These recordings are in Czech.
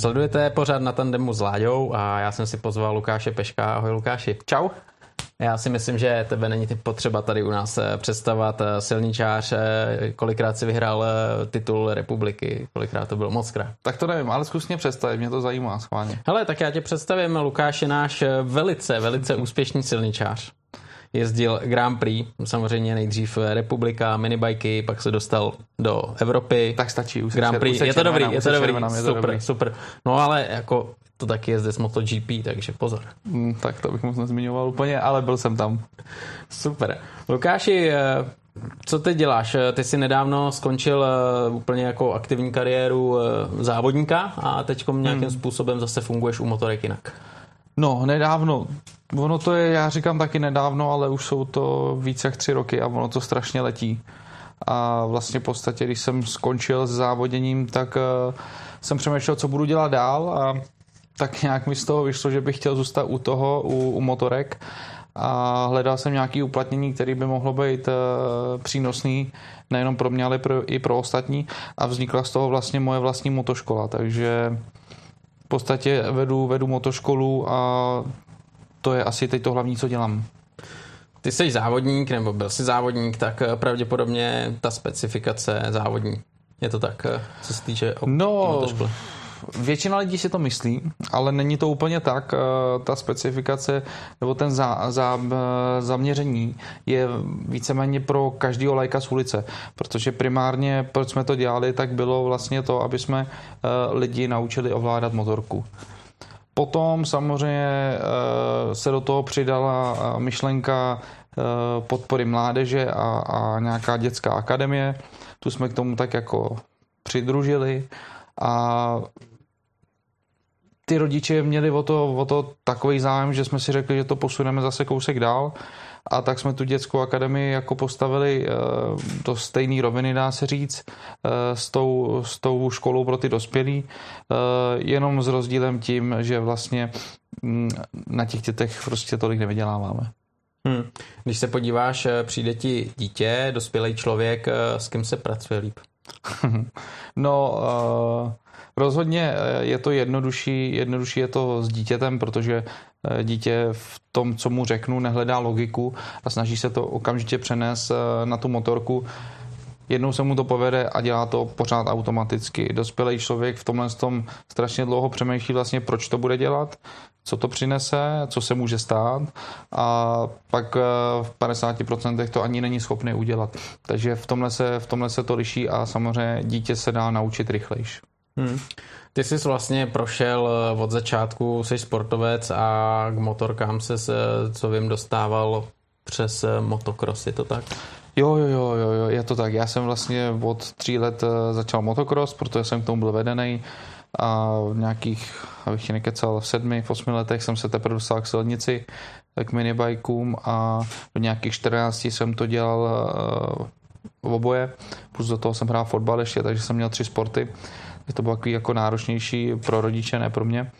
Sledujete pořád na tandemu s Láďou a já jsem si pozval Lukáše Peška. Ahoj Lukáši. Čau. Já si myslím, že tebe není potřeba tady u nás eh, představovat eh, silničář. Eh, kolikrát si vyhrál titul republiky, kolikrát to bylo moc krát. Tak to nevím, ale zkus mě představit, mě to zajímá schválně. Hele, tak já tě představím. Lukáš je náš velice, velice úspěšný silničář jezdil Grand Prix, samozřejmě nejdřív republika, minibajky, pak se dostal do Evropy. Tak stačí, už Grand Prix. Je to dobrý, je to dobrý, super, super. No ale jako to taky je zde s MotoGP, takže pozor. Mm, tak to bych moc nezmiňoval úplně, ale byl jsem tam. Super. Lukáši, eh, co teď děláš? Ty jsi nedávno skončil eh, úplně jako aktivní kariéru eh, závodníka a teď nějakým hmm. způsobem zase funguješ u motorek jinak. No, nedávno. Ono to je, já říkám taky nedávno, ale už jsou to více jak tři roky a ono to strašně letí. A vlastně v podstatě, když jsem skončil s závoděním, tak uh, jsem přemýšlel, co budu dělat dál a tak nějak mi z toho vyšlo, že bych chtěl zůstat u toho, u, u motorek a hledal jsem nějaký uplatnění, který by mohlo být uh, přínosný nejenom pro mě, ale pro, i pro ostatní a vznikla z toho vlastně moje vlastní motoškola, takže v podstatě vedu, vedu motoškolu a to je asi teď to hlavní, co dělám. Ty jsi závodník, nebo byl jsi závodník, tak eh, pravděpodobně ta specifikace závodní. Je to tak, eh, co se týče no, motoškoly? Většina lidí si to myslí, ale není to úplně tak. Eh, ta specifikace nebo ten za, za, zaměření je víceméně pro každého lajka z ulice, protože primárně, proč jsme to dělali, tak bylo vlastně to, aby jsme lidi naučili ovládat motorku. Potom samozřejmě eh, se do toho přidala eh, myšlenka eh, podpory mládeže a, a nějaká dětská akademie. Tu jsme k tomu tak jako přidružili a ty rodiče měli o to, o to takový zájem, že jsme si řekli, že to posuneme zase kousek dál a tak jsme tu dětskou akademii jako postavili eh, do stejné roviny, dá se říct, eh, s tou, s tou školou pro ty dospělí, eh, jenom s rozdílem tím, že vlastně mm, na těch dětech prostě tolik nevyděláváme. Hmm. Když se podíváš, přijde ti dítě, dospělý člověk, s kým se pracuje líp? no, uh, rozhodně je to jednodušší, jednodušší je to s dítětem, protože Eh, dítě v tom, co mu řeknu, nehledá logiku a snaží se to okamžitě přenést eh, na tu motorku. Jednou se mu to povede a dělá to pořád automaticky. Dospělý člověk v tomhle tom strašně dlouho přemýšlí vlastně, proč to bude dělat, co to přinese, co se může stát a pak eh, v 50% to ani není schopný udělat. Takže v tomhle se, v tomhle se to liší a samozřejmě dítě se dá naučit rychlejš. Hmm. Ty jsi vlastně prošel eh, od začátku, jsi sportovec a k motorkám se, eh, co vím, dostával přes motocross, je to tak? Jo, jo, jo, jo, jo, je to tak. Já jsem vlastně od tří let začal motocross, protože jsem k tomu byl vedený a v nějakých, abych ti nekecal, v sedmi, v osmi letech jsem se teprve dostal k silnici, k minibajkům a v nějakých 14 jsem to dělal v oboje, plus do toho jsem hrál fotbal ještě, takže jsem měl tři sporty je to bylo takový jako náročnější pro rodiče, ne pro mě.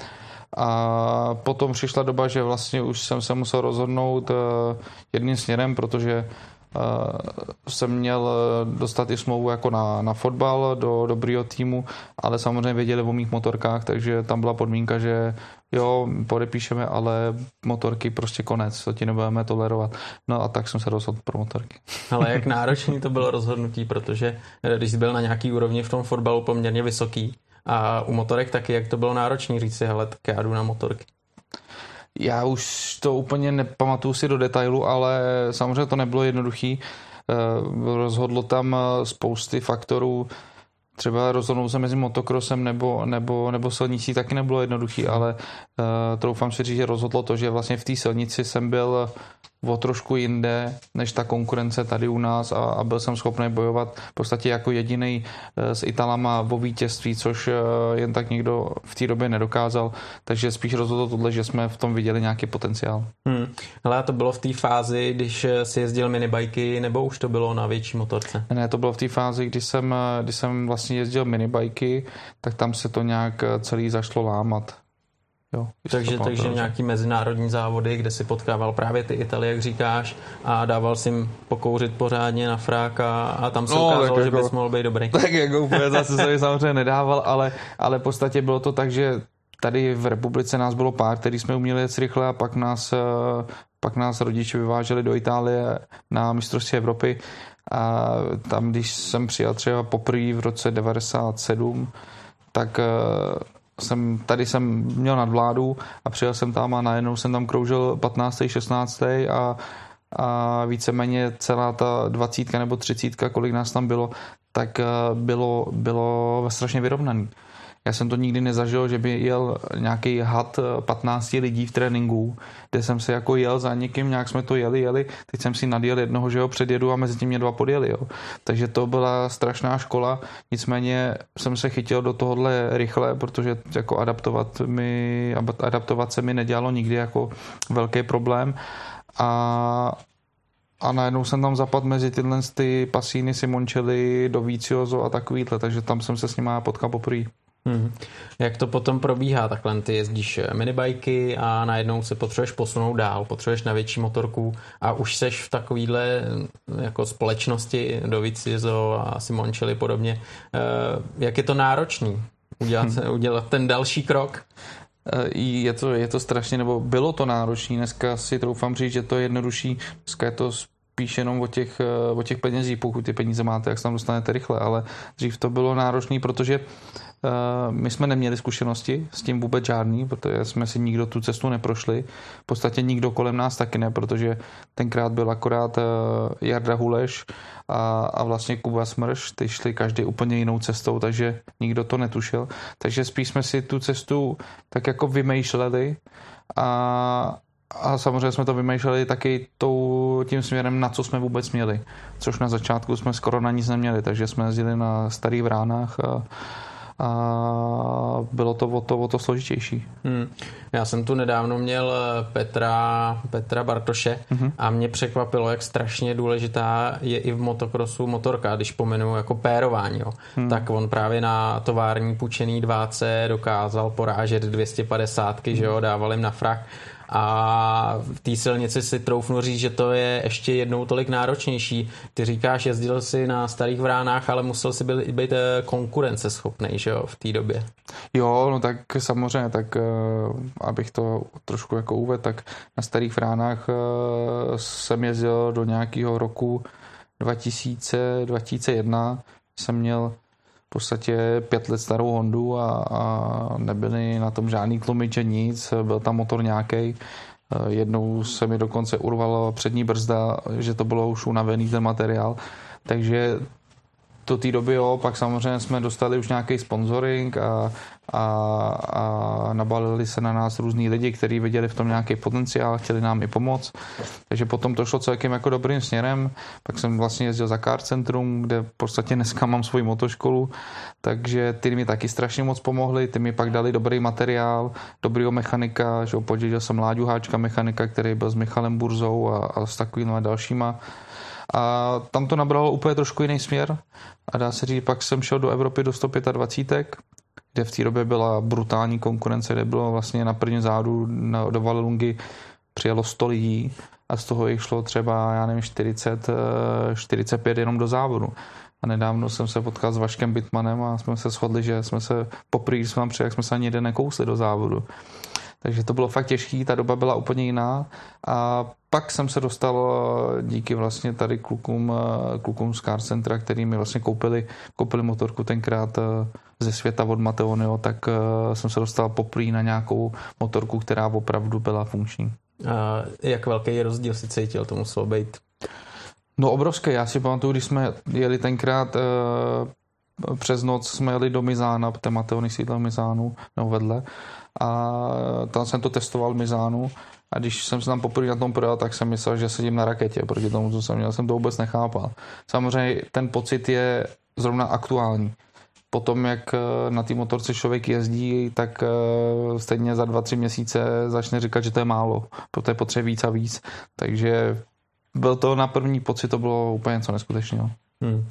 A potom přišla doba, že vlastně už jsem se musel rozhodnout eh, jedním směrem, protože Eh, jsem měl eh, dostat i smlouvu jako na, na fotbal do dobrýho týmu, ale samozřejmě věděli o mých motorkách, takže tam byla podmínka, že jo, podepíšeme, ale motorky prostě konec, to ti nebudeme tolerovat. No a tak jsem se rozhodl pro motorky. Ale jak náročný to bylo rozhodnutí, protože eh, když jsi byl na nějaký úrovni v tom fotbalu poměrně vysoký a u motorek taky, jak to bylo náročný říct si, hele, tak já jdu na motorky. Já už to úplně nepamatuju si do detailu, ale samozřejmě to nebylo jednoduchý. Eh, rozhodlo tam eh, spousty faktorů, třeba rozhodnout se mezi motokrosem nebo, nebo, nebo silnicí taky nebylo jednoduchý, ale uh, troufám si říct, že rozhodlo to, že vlastně v té silnici jsem byl o trošku jinde než ta konkurence tady u nás a, a byl jsem schopný bojovat v podstatě jako jediný eh, s Italama o vítězství, což eh, jen tak někdo v té době nedokázal, takže spíš rozhodlo tohle, že jsme v tom viděli nějaký potenciál. Hmm. Ale to bylo v té fázi, když eh, si jezdil minibajky, nebo už to bylo na větší motorce? Ne, to bylo v té fázi, kdy jsem, kdy jsem vlastně jezdil minibajky, tak tam se to nějak celý zašlo lámat. Jo, takže takže nějaký mezinárodní závody, kde si potkával právě ty Italy, jak říkáš, a dával si jim pokouřit pořádně na frak a, a tam se no, ukázalo, že jako, bys mohl být dobrý. Tak jako úplně zase se samozřejmě nedával, ale, ale v podstatě bylo to tak, že tady v republice nás bylo pár, který jsme uměli jet rychle a pak nás, eh, pak nás rodiče vyváželi do Itálie na mistrovství Evropy a tam, když jsem přijel třeba poprvé v roce 97, tak eh, jsem, tady jsem měl nadvládu a přijel jsem tam a najednou jsem tam kroužil 15. 16. a, a víceméně celá ta 20 nebo 30, kolik nás tam bylo, tak eh, bylo, bylo strašně vyrovnaný. Já jsem to nikdy nezažil, že by jel nějaký had 15 lidí v tréninku, kde jsem se jako jel za někým, nějak jsme to jeli, jeli, teď jsem si nadjel jednoho, že ho předjedu a mezi tím mě dva podjeli. Jo. Takže to byla strašná škola, nicméně jsem se chytil do tohohle rychle, protože jako adaptovat, mi, adaptovat se mi nedělalo nikdy jako velký problém a a najednou jsem tam zapadl mezi tyhle ty pasíny Simončely, do Viciozo a takovýhle, takže tam jsem se s nimi potkal poprvé. Hmm. Jak to potom probíhá? Takhle ty jezdíš minibajky a najednou se potřebuješ posunout dál, potřebuješ na větší motorku a už seš v takovýhle jako společnosti do Viciezo a Simoncelli podobně. Eh, jak je to náročný udělat, hmm. udělat ten další krok? Eh, je to, je to strašně, nebo bylo to náročné. Dneska si troufám říct, že to je jednodušší. Dneska je to spíš jenom o těch, eh, o těch penězích, pokud ty peníze máte, jak se tam dostanete rychle, ale dřív to bylo náročné, protože uh, my jsme neměli zkušenosti s tím vůbec žádný, protože jsme si nikdo tu cestu neprošli. V podstatě nikdo kolem nás taky ne, protože tenkrát byl akorát uh, Jarda Huleš a, a vlastně Kuba Smrš, ty šli každý úplně jinou cestou, takže nikdo to netušil. Takže spíš jsme si tu cestu tak jako vymýšleli a, a samozřejmě jsme to vymýšleli taky tou, tím směrem, na co jsme vůbec měli. Což na začátku jsme skoro na nic neměli, takže jsme jezdili na starých vránách a, a bylo to o to, o to složitější. Hmm. Já jsem tu nedávno měl eh, Petra, Petra Bartoše hmm. a mě překvapilo, jak strašně důležitá je i v motokrosu motorka, když pomenu jako pérování. Jo. Hmm. Tak on právě na tovární pučený 2C dokázal porážet 250, hmm. že jo, dával jim na frak a v té silnici si troufnu říct, že to je ještě jednou tolik náročnější. Ty říkáš, jezdil si na starých vránách, ale musel si být, být eh, konkurenceschopný, že jo, v té době. Jo, no tak samozřejmě, tak eh, abych to trošku jako uvedl, tak na starých vránách eh, jsem jezdil do nějakého roku 2000, 2001, jsem měl v podstatě pět let starou Hondu a, a nebyly na tom žádný tlumiče nic, byl tam motor nějaký. Jednou se mi dokonce urvala přední brzda, že to bylo už unavený ten materiál. Takže do té doby jo, pak samozřejmě jsme dostali už nějaký sponsoring a, a, a nabalili se na nás různí lidi, kteří viděli v tom nějaký potenciál, chtěli nám i pomoct. Takže potom to šlo celkem jako dobrým směrem. Pak jsem vlastně jezdil za Car Centrum, kde v podstatě dneska mám svoji motoškolu, takže ty mi taky strašně moc pomohli, ty mi pak dali dobrý materiál, dobrýho mechanika, že podělil jsem Láďu Háčka mechanika, který byl s Michalem Burzou a, a s takovými dalšíma. A tam to nabralo úplně trošku jiný směr a dá se říct, pak jsem šel do Evropy do 125, kde v té době byla brutální konkurence, kde bylo vlastně na prvním zádu na, do Valelungy přijelo 100 lidí a z toho jich šlo třeba, já nevím, 40, 45 eh, jenom do závodu. A nedávno jsem se potkal s Vaškem Bitmanem a jsme se shodli, že jsme se poprvé, jsme vám přijeli, jsme se ani jeden nekousli do závodu. Takže to bylo fakt těžký, ta doba byla úplně jiná. A pak jsem se dostal eh, díky vlastně tady klukům, eh, klukům z Car Centra, který mi vlastně koupili, koupili motorku tenkrát ze světa od Mateonio, tak jsem se dostal poprvé na nějakou motorku, která opravdu byla funkční. A jak velký rozdíl si cítil, to muselo být? No obrovský, já si pamatuju, když jsme jeli tenkrát přes noc, jsme jeli do Mizána, ten Mateony sídlil Mizánu, nebo vedle, a tam jsem to testoval v Mizánu a když jsem se tam poprvé na tom projel, tak jsem myslel, že sedím na raketě proti tomu, co jsem měl. Jsem to vůbec nechápal. Samozřejmě ten pocit je zrovna aktuální potom, jak eh, na té motorce člověk jezdí, tak eh, stejně za dva, tři měsíce začne říkat, že to je málo, protože potřebuje víc a víc. Takže byl to na první pocit, to bylo úplně něco neskutečného. Hmm.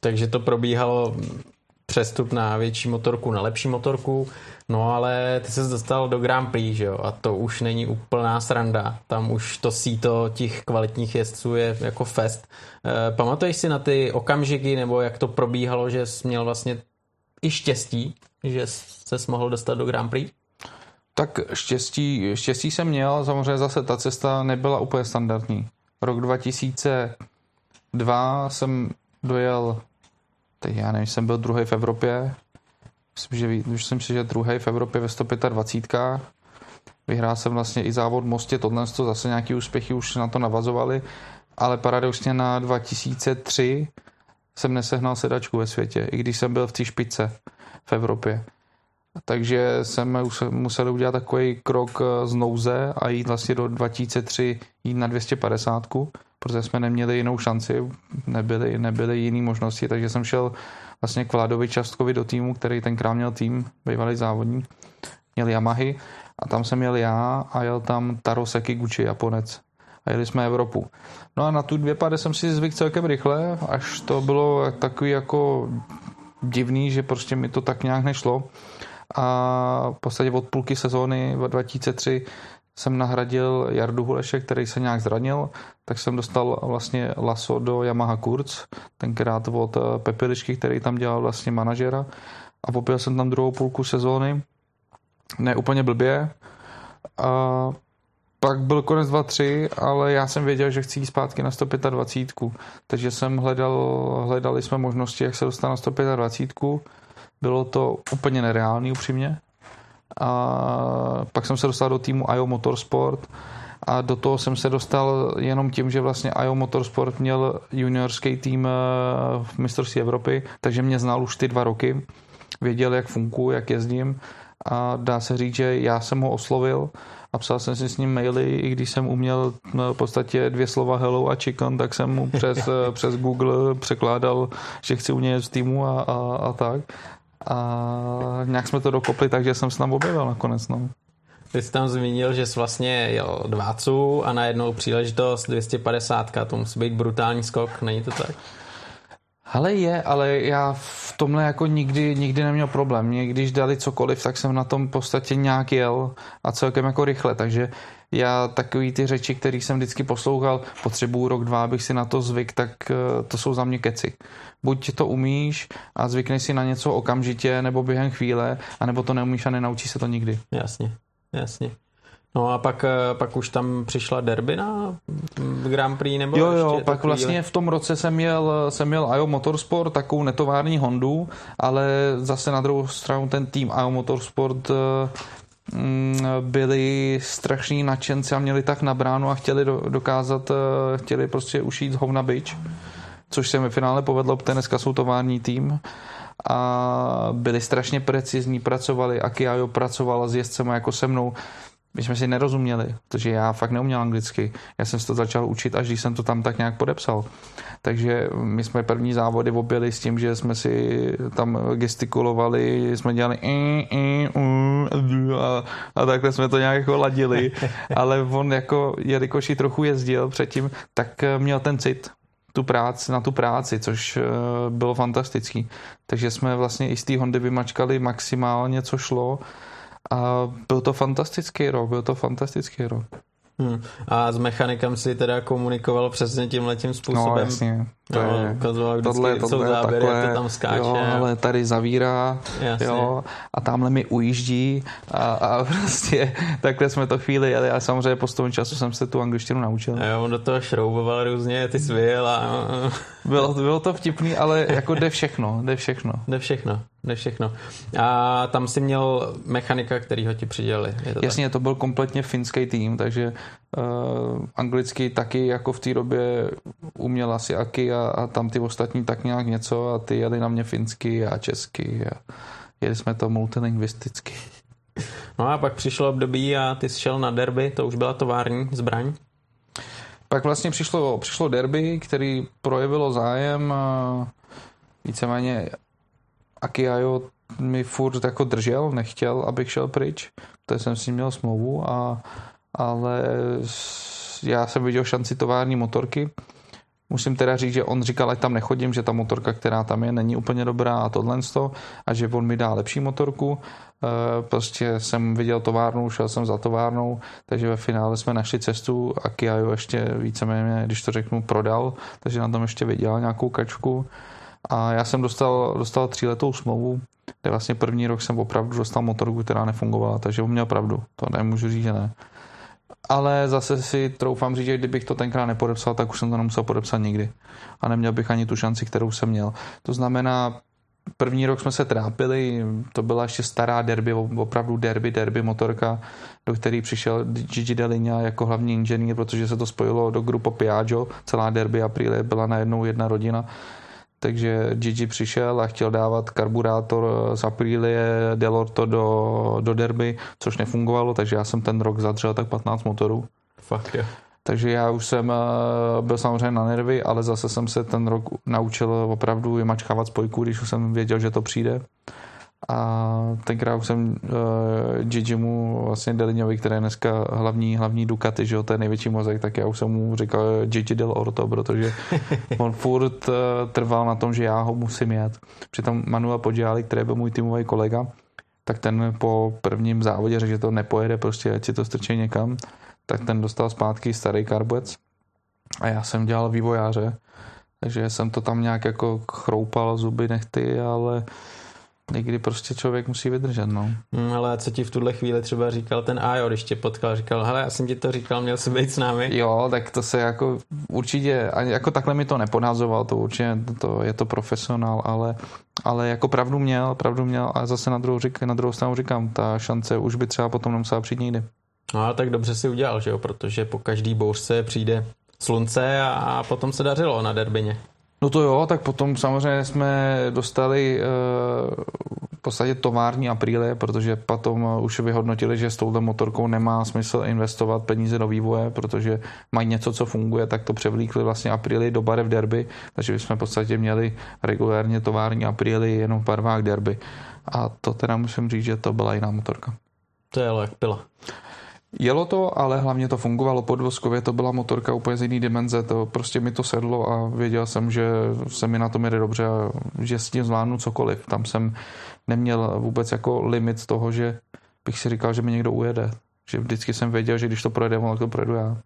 Takže to probíhalo přestup na větší motorku, na lepší motorku, no ale ty se dostal do Grand Prix, že jo, a to už není úplná sranda, tam už to síto těch kvalitních jezdců je jako fest. E, pamatuješ si na ty okamžiky, nebo jak to probíhalo, že jsi měl vlastně i štěstí, že se mohl dostat do Grand Prix? Tak štěstí, štěstí jsem měl, samozřejmě zase ta cesta nebyla úplně standardní. Rok 2002 jsem dojel, teď já nevím, jsem byl druhý v Evropě, myslím, že, jsem si, že druhý v Evropě ve 125. Vyhrál jsem vlastně i závod Mostě, tohle to zase nějaký úspěchy už na to navazovali, ale paradoxně na 2003 jsem nesehnal sedačku ve světě, i když jsem byl v té špice v Evropě. Takže jsme museli udělat takový krok eh, z nouze a jít vlastně do 2003 jít na 250, protože jsme neměli jinou šanci, nebyly, nebyly jiné možnosti, takže jsem šel vlastně k Vladovi Častkovi do týmu, který tenkrát měl tým, bývalý závodník, měl Yamahy a tam jsem jel já a jel tam Taro Sekiguchi, Japonec. A jeli jsme Evropu. No a na tu dvě pade jsem si zvyk celkem rychle, až to bylo takový jako divný, že prostě mi to tak nějak nešlo a v podstatě od půlky sezóny 2003 jsem nahradil Jardu Huleše, který se nějak zranil, tak jsem dostal vlastně laso do Yamaha Kurz, tenkrát od eh, Pepelišky, který tam dělal vlastně manažera. A popil jsem tam druhou půlku sezóny, ne úplně blbě. A pak byl konec 2-3, ale já jsem věděl, že chci jít zpátky na 125, takže jsem hledal, hledali jsme možnosti, jak se dostat na 125 bylo to úplně nereálný upřímně. A pak jsem se dostal do týmu IO Motorsport a do toho jsem se dostal jenom tím, že vlastně IO Motorsport měl juniorský tým eh, v mistrovství Evropy, takže mě znal už ty dva roky, věděl, jak funkuji, jak jezdím a dá se říct, že já jsem ho oslovil a psal jsem si s ním maily, i když jsem uměl no, v podstatě dvě slova hello a chicken, tak jsem mu přes, eh, přes Google překládal, že chci u něj z týmu a, a, a tak a nějak jsme to dokopli, takže jsem se tam objevil nakonec. No. Ty jsi tam zmínil, že jsi vlastně jel dváců a najednou příležitost 250, to musí být brutální skok, není to tak? Ale je, ale já v tomhle jako nikdy, nikdy neměl problém. Mě když dali cokoliv, tak jsem na tom v podstatě nějak jel a celkem jako rychle, takže já takový ty řeči, které jsem vždycky poslouchal, potřebuju rok, dva, abych si na to zvyk, tak eh, to jsou za mě keci. Buď to umíš a zvykneš si na něco okamžitě nebo během chvíle, anebo to neumíš a nenaučíš se to nikdy. Jasně, jasně. No a pak, eh, pak už tam přišla derby na Grand Prix nebo Jo, jo, pak chvíli? vlastně v tom roce jsem měl, jsem měl IO Motorsport, takovou netovární Hondu, ale zase na druhou stranu ten tým IO Motorsport eh, mm, byli strašní nadšenci a měli tak na bránu a chtěli dokázat, eh, chtěli prostě ušít hovna byč, což se mi v finále povedlo, protože dneska jsou tovární tým a byli strašně precizní, pracovali, Akiajo pracovala s jezdcem jako se mnou, my jsme si nerozuměli, protože já fakt neuměl anglicky. Já jsem se to začal učit, až když jsem to tam tak nějak podepsal. Takže my jsme první závody objeli s tím, že jsme si tam gestikulovali, jsme dělali a, a takhle jsme to nějak jako ladili. Ale on jako, jelikož i trochu jezdil předtím, tak měl ten cit tu práci, na tu práci, což bylo fantastický. Takže jsme vlastně i z té Hondy vymačkali maximálně, co šlo a byl to fantastický rok, byl to fantastický rok. Hmm. A s mechanikem si teda komunikoval přesně tím letím způsobem? No, jasně. To no, je, ukazoval vždycky, tohle, tohle, jsou záběry, takhle, jak to tam skáče. Jo, ale tady zavírá, jo, a tamhle mi ujíždí a, a prostě takhle jsme to chvíli jeli a samozřejmě po tom času jsem se tu angličtinu naučil. A jo, on do toho šrouboval různě, ty svěl a... Bylo, bylo to vtipný, ale jako jde všechno, jde všechno. Jde všechno, jde všechno. A tam si měl mechanika, který ho ti přidělili. Je to Jasně, tak? to byl kompletně finský tým, takže uh, anglicky taky jako v té době uměl asi Aki a, a tam ty ostatní tak nějak něco a ty jeli na mě finsky a česky a jeli jsme to multilingvisticky. No a pak přišlo období a ty jsi šel na derby, to už byla tovární zbraň. Pak vlastně přišlo, přišlo derby, který projevilo zájem a víceméně Akiajo mi furt jako držel, nechtěl, abych šel pryč, protože jsem si měl smlouvu, a, ale já jsem viděl šanci tovární motorky, Musím teda říct, že on říkal, ať tam nechodím, že ta motorka, která tam je, není úplně dobrá a tohle a že on mi dá lepší motorku. E, prostě jsem viděl továrnu, šel jsem za továrnou, takže ve finále jsme našli cestu a Kia jo ještě víceméně, když to řeknu, prodal, takže na tom ještě vydělal nějakou kačku. A já jsem dostal, dostal tříletou smlouvu, kde vlastně první rok jsem opravdu dostal motorku, která nefungovala, takže on měl pravdu, to nemůžu říct, že ne ale zase si troufám říct, že kdybych to tenkrát nepodepsal, tak už jsem to nemusel podepsat nikdy. A neměl bych ani tu šanci, kterou jsem měl. To znamená, první rok jsme se trápili, to byla ještě stará derby, opravdu derby, derby motorka, do který přišel Gigi Delinha jako hlavní inženýr, protože se to spojilo do grupo Piaggio, celá derby Aprilie byla najednou jedna rodina takže Gigi přišel a chtěl dávat karburátor z Aprilie Delorto do, do derby, což nefungovalo, takže já jsem ten rok zadřel tak 15 motorů. Fakt jo. Takže já už jsem eh, byl samozřejmě na nervy, ale zase jsem se ten rok naučil opravdu vymačkávat spojku, když už jsem věděl, že to přijde. A tenkrát už jsem uh, Gigimu, vlastně Deliňovi, který je dneska hlavní, hlavní Ducati, že jo, to je největší mozek, tak já už jsem mu říkal Gigi del Orto, protože on furt uh, trval na tom, že já ho musím jet. Přitom Manuel Podžáli, který byl můj týmový kolega, tak ten po prvním závodě řekl, že to nepojede, prostě ať si to strčí někam, tak ten dostal zpátky starý karbec a já jsem dělal vývojáře, takže jsem to tam nějak jako chroupal zuby nechty, ale někdy prostě člověk musí vydržet, no. Hmm, ale co ti v tuhle chvíli třeba říkal ten Ajo, když tě potkal, říkal, hele, já jsem ti to říkal, měl jsi být s námi. Jo, tak to se jako určitě, jako takhle mi to neponazoval, to určitě, to, je to profesionál, ale, ale jako pravdu měl, pravdu měl a zase na druhou, řík, na druhou stranu říkám, ta šance už by třeba potom nemusela přijít nikdy. No a tak dobře si udělal, že jo, protože po každý bouřce přijde slunce a potom se dařilo na derbině. No to jo, tak potom samozřejmě jsme dostali uh, v podstatě tovární aprílie, protože potom už vyhodnotili, že s touhle motorkou nemá smysl investovat peníze do vývoje, protože mají něco, co funguje, tak to převlíkli vlastně aprílie do barev derby, takže jsme v podstatě měli regulérně tovární aprílie jenom v barvách derby. A to teda musím říct, že to byla jiná motorka. To je ale jak pila. Jelo to, ale hlavně to fungovalo podvozkově, to byla motorka úplně z jiný dimenze, to prostě mi to sedlo a věděl jsem, že se mi na tom jede dobře a že s tím zvládnu cokoliv. Tam jsem neměl vůbec jako limit toho, že bych si říkal, že mi někdo ujede. Že vždycky jsem věděl, že když to projede, tak to projedu já.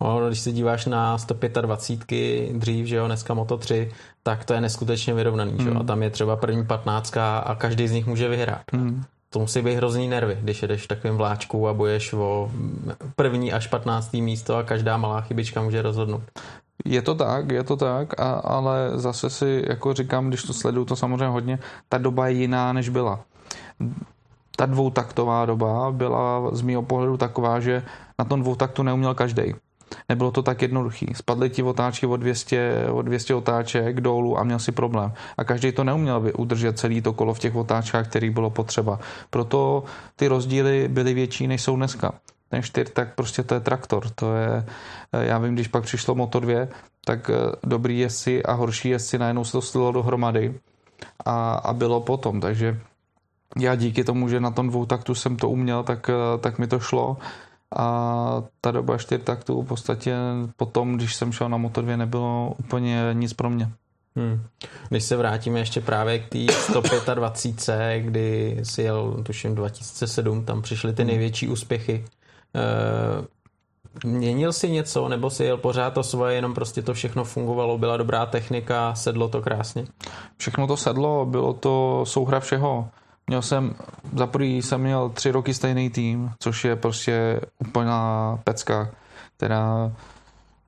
No, když se díváš na 125 dřív, že jo, dneska Moto 3, tak to je neskutečně vyrovnaný, mm. že jo? Hmm. A tam je třeba první 15 a každý z nich může vyhrát. Mm to musí být hrozný nervy, když jedeš v takovém vláčku a boješ o první až 15. místo a každá malá chybička může rozhodnout. Je to tak, je to tak, a, ale zase si jako říkám, když to sleduju to samozřejmě hodně, ta doba je jiná, než byla. Ta dvoutaktová doba byla z mého pohledu taková, že na tom dvoutaktu neuměl každý. Nebylo to tak jednoduchý. Spadly ti otáčky o 200, o 200 otáček dolů a měl si problém. A každý to neuměl by udržet celý to kolo v těch otáčkách, který bylo potřeba. Proto ty rozdíly byly větší, než jsou dneska. Ten štyr, tak prostě to je traktor. To je, já vím, když pak přišlo Moto 2, tak eh, dobrý jezdci a horší jezdci najednou se to stalo dohromady a, a bylo potom. Takže já díky tomu, že na tom dvou taktu jsem to uměl, tak, eh, tak mi to šlo a ta doba čtyř taktů v podstatě potom, když jsem šel na Moto 2, nebylo úplně nic pro mě. Hmm. Když se vrátíme ještě právě k té 125, kdy si jel, tuším 2007, tam přišly ty hmm. největší úspěchy. E, měnil si něco, nebo si jel pořád to svoje, jenom prostě to všechno fungovalo, byla dobrá technika, sedlo to krásně? Všechno to sedlo, bylo to souhra všeho. Měl jsem, za prvý jsem měl tři roky stejný tým, což je prostě úplná pecka, která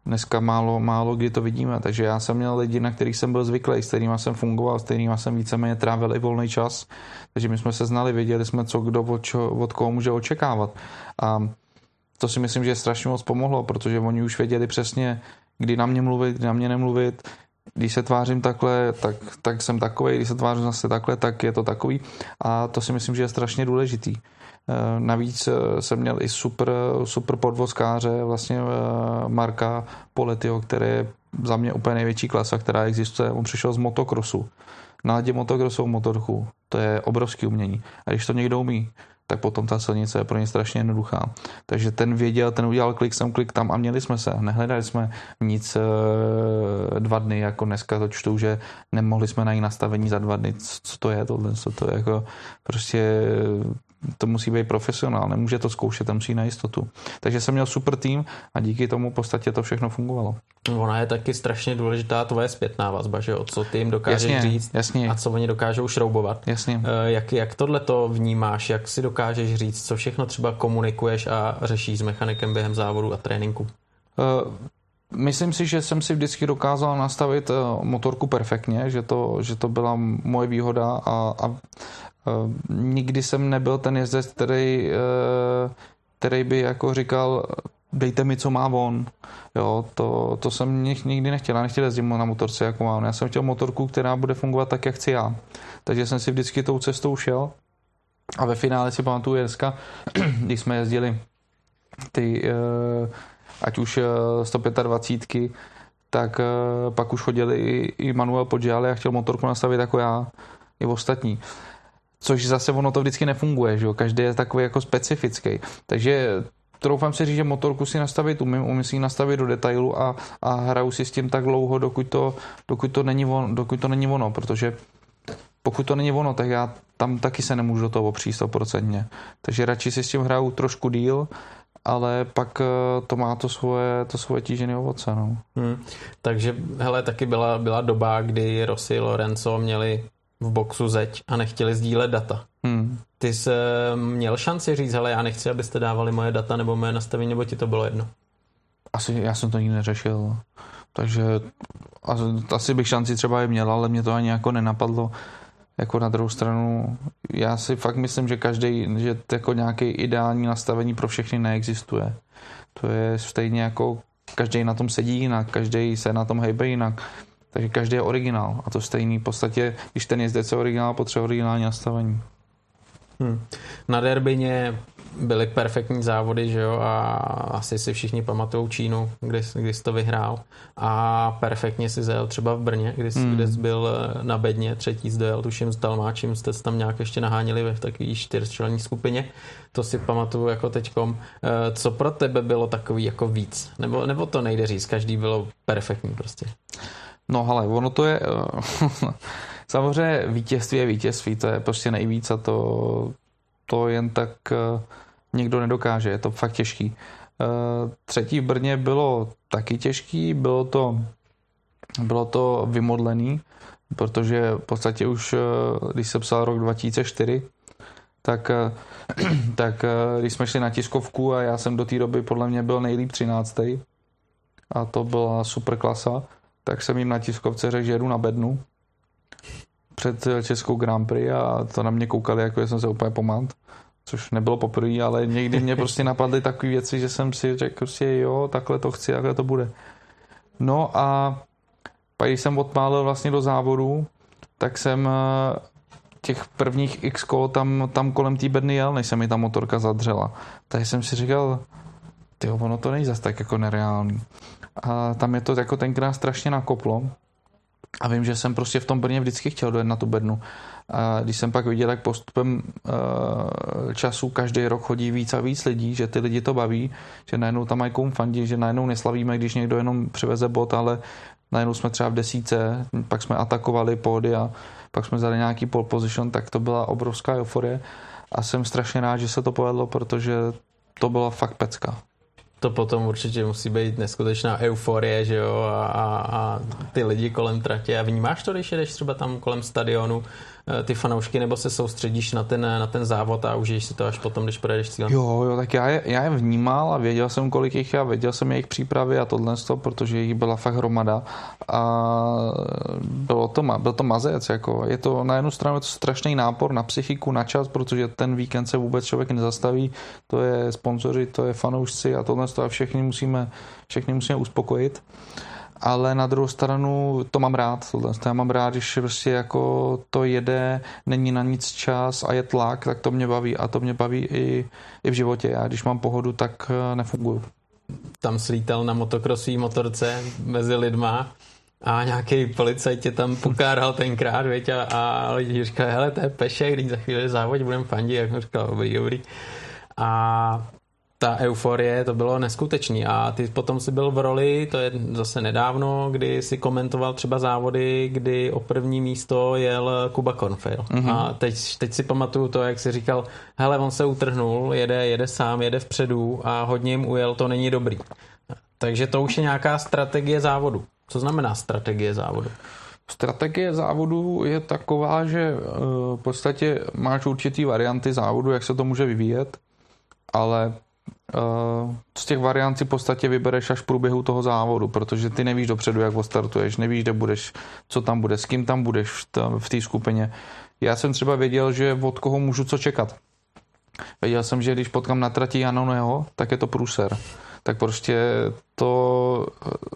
dneska málo, málo kdy to vidíme. Takže já jsem měl lidi, na kterých jsem byl zvyklý, s kterými jsem fungoval, s kterými jsem víceméně trávil i volný čas. Takže my jsme se znali, věděli jsme, co kdo od, čo, od koho může očekávat. A to si myslím, že strašně moc pomohlo, protože oni už věděli přesně, kdy na mě mluvit, kdy na mě nemluvit, když se tvářím takhle, tak, tak jsem takový, když se tvářím zase takhle, tak je to takový. A to si myslím, že je strašně důležitý. Eh, navíc eh, jsem měl i super, super podvozkáře, vlastně eh, Marka Poletio, který je za mě úplně největší klasa, která existuje. On přišel z motokrosu. Na motokrosovou motorku. To je obrovský umění. A když to někdo umí, tak potom ta silnice je pro ně strašně jednoduchá. Takže ten věděl, ten udělal klik sem, klik tam a měli jsme se. Nehledali jsme nic e, dva dny, jako dneska to čtu, že nemohli jsme najít nastavení za dva dny. Co to je tohle? Co to je jako prostě to musí být profesionál, nemůže to zkoušet, tam musí na jistotu. Takže jsem měl super tým a díky tomu v podstatě to všechno fungovalo. Ona je taky strašně důležitá tvoje zpětná vazba, že o co ty jim dokážeš jasně, říct jasně. a co oni dokážou šroubovat. Jasně. Eh, jak, jak tohle to vnímáš, jak si dokážeš říct, co všechno třeba komunikuješ a řešíš s mechanikem během závodu a tréninku? Uh, Myslím si, že jsem si vždycky dokázal nastavit eh, motorku perfektně, že to, že to byla moje výhoda a, a nikdy jsem nebyl ten jezdec, který, eh, který by jako říkal, dejte mi, co má on. Jo, to, to jsem nikdy nechtěl. Já nechtěl jezdit na motorce, jako mám. Já jsem chtěl motorku, která bude fungovat tak, jak chci já. Takže jsem si vždycky tou cestou šel. A ve finále si pamatuju dneska, když jsme jezdili ty, eh, ať už 125, tak pak už chodili i Manuel Podžále a chtěl motorku nastavit jako já, i ostatní což zase ono to vždycky nefunguje, že jo? každý je takový jako specifický. Takže troufám si říct, že motorku si nastavit umím, umím si ji nastavit do detailu a, a hraju si s tím tak dlouho, dokud to, dokud to, není, on, dokud to není ono, protože pokud to není ono, tak já tam taky se nemůžu do toho opřít 100%. Takže radši si s tím hraju trošku díl, ale pak eh, to má to svoje, to svoje tížené ovoce. No. Hmm. Takže hele, taky byla, byla doba, kdy Rossi Lorenzo měli v boxu zeď a nechtěli sdílet data. Hmm. Ty jsi měl šanci říct, ale já nechci, abyste dávali moje data nebo moje nastavení, nebo ti to bylo jedno? Asi já jsem to nikdy neřešil. Takže asi bych šanci třeba je měl, ale mě to ani jako nenapadlo. Jako na druhou stranu, já si fakt myslím, že každý, že jako nějaký ideální nastavení pro všechny neexistuje. To je stejně jako každý na tom sedí jinak, každý se na tom hejbe jinak. Takže každý je originál. A to stejný v podstatě, když ten jezdec je originál, potřebuje originální nastavení. Hmm. Na Derbyně byly perfektní závody, že jo, a asi si všichni pamatují Čínu, kdy, kdy jsi to vyhrál a perfektně si zajel třeba v Brně, kdy jsi, hmm. kdy jsi byl na bedně, třetí zdojel, tuším s Dalmáčím, jste se tam nějak ještě nahánili ve takové čtyřčlenní skupině, to si pamatuju jako teďkom. Eh, co pro tebe bylo takový jako víc? Nebo, nebo to nejde říct, každý bylo perfektní prostě? No ale ono to je, eh, samozřejmě vítězství je vítězství, to je prostě nejvíc a to, to jen tak eh, někdo nedokáže, je to fakt těžký. Eh, třetí v Brně bylo taky těžký, bylo to, bylo to vymodlený, protože v podstatě už, když se psal rok 2004, tak, tak když jsme šli na tiskovku a já jsem do té doby podle mě byl nejlíp 13. A to byla super klasa tak jsem jim na tiskovce řekl, že jedu na bednu před Českou Grand Prix a to na mě koukali, jako jsem se úplně pomant, což nebylo poprvé, ale někdy mě prostě napadly takové věci, že jsem si řekl prostě jo, takhle to chci, takhle to bude. No a pak když jsem odpálil vlastně do závodu, tak jsem eh, těch prvních x kol tam, tam kolem té bedny jel, než se mi ta motorka zadřela. Takže jsem si říkal, ty ono to není zase tak jako nereálný. A tam je to jako tenkrát strašně nakoplo. A vím, že jsem prostě v tom Brně vždycky chtěl dojet na tu bednu. A když jsem pak viděl, jak postupem uh, času každý rok chodí víc a víc lidí, že ty lidi to baví, že najednou tam mají fandí, že najednou neslavíme, když někdo jenom přiveze bot, ale najednou jsme třeba v desíce, pak jsme atakovali pódy a pak jsme vzali nějaký pole position, tak to byla obrovská euforie a jsem strašně rád, že se to povedlo, protože to byla fakt pecka to potom určitě musí být neskutečná euforie, že jo, a, a, a ty lidi kolem tratě. A vnímáš to, když jedeš třeba tam kolem stadionu, ty fanoušky, nebo se soustředíš na ten, na ten závod a užiješ si to až potom, když projedeš cílem? Jo, jo, tak já je, já je vnímal a věděl jsem, kolik jich a věděl jsem jejich přípravy a tohle, protože jich byla fakt hromada. A bylo to, byl to mazec, jako. Je to na jednu stranu je to strašný nápor na psychiku, na čas, protože ten víkend se vůbec člověk nezastaví, to je sponzoři, to je fanoušci a tohle a všechny musíme, všechny musíme uspokojit ale na druhou stranu to mám rád. To já mám rád, když prostě jako to jede, není na nic čas a je tlak, tak to mě baví a to mě baví i, i v životě. Já když mám pohodu, tak eh, nefunguju. Tam slítal na motokrosové motorce mezi lidma a nějaký policajt tě tam pokáral tenkrát, věď, a, a lidi říkali, hele, to je Pešek, když za chvíli závodě budeme fandit, jak jsem říkal, dobrý, dobrý. A ta euforie, to bylo neskutečný a ty potom si byl v roli, to je zase nedávno, kdy si komentoval třeba závody, kdy o první místo jel Kuba Cornfail. Mm-hmm. A teď, teď si pamatuju to, jak si říkal, hele, on se utrhnul, jede, jede sám, jede vpředu a hodně jim ujel, to není dobrý. Takže to už je nějaká strategie závodu. Co znamená strategie závodu? Strategie závodu je taková, že eh, v podstatě máš určitý varianty závodu, jak se to může vyvíjet, ale z těch variant si v podstatě vybereš až v průběhu toho závodu, protože ty nevíš dopředu, jak odstartuješ, nevíš, kde budeš, co tam bude, s kým tam budeš v té skupině. Já jsem třeba věděl, že od koho můžu co čekat. Věděl jsem, že když potkám na trati Janoneho, tak je to průser tak prostě to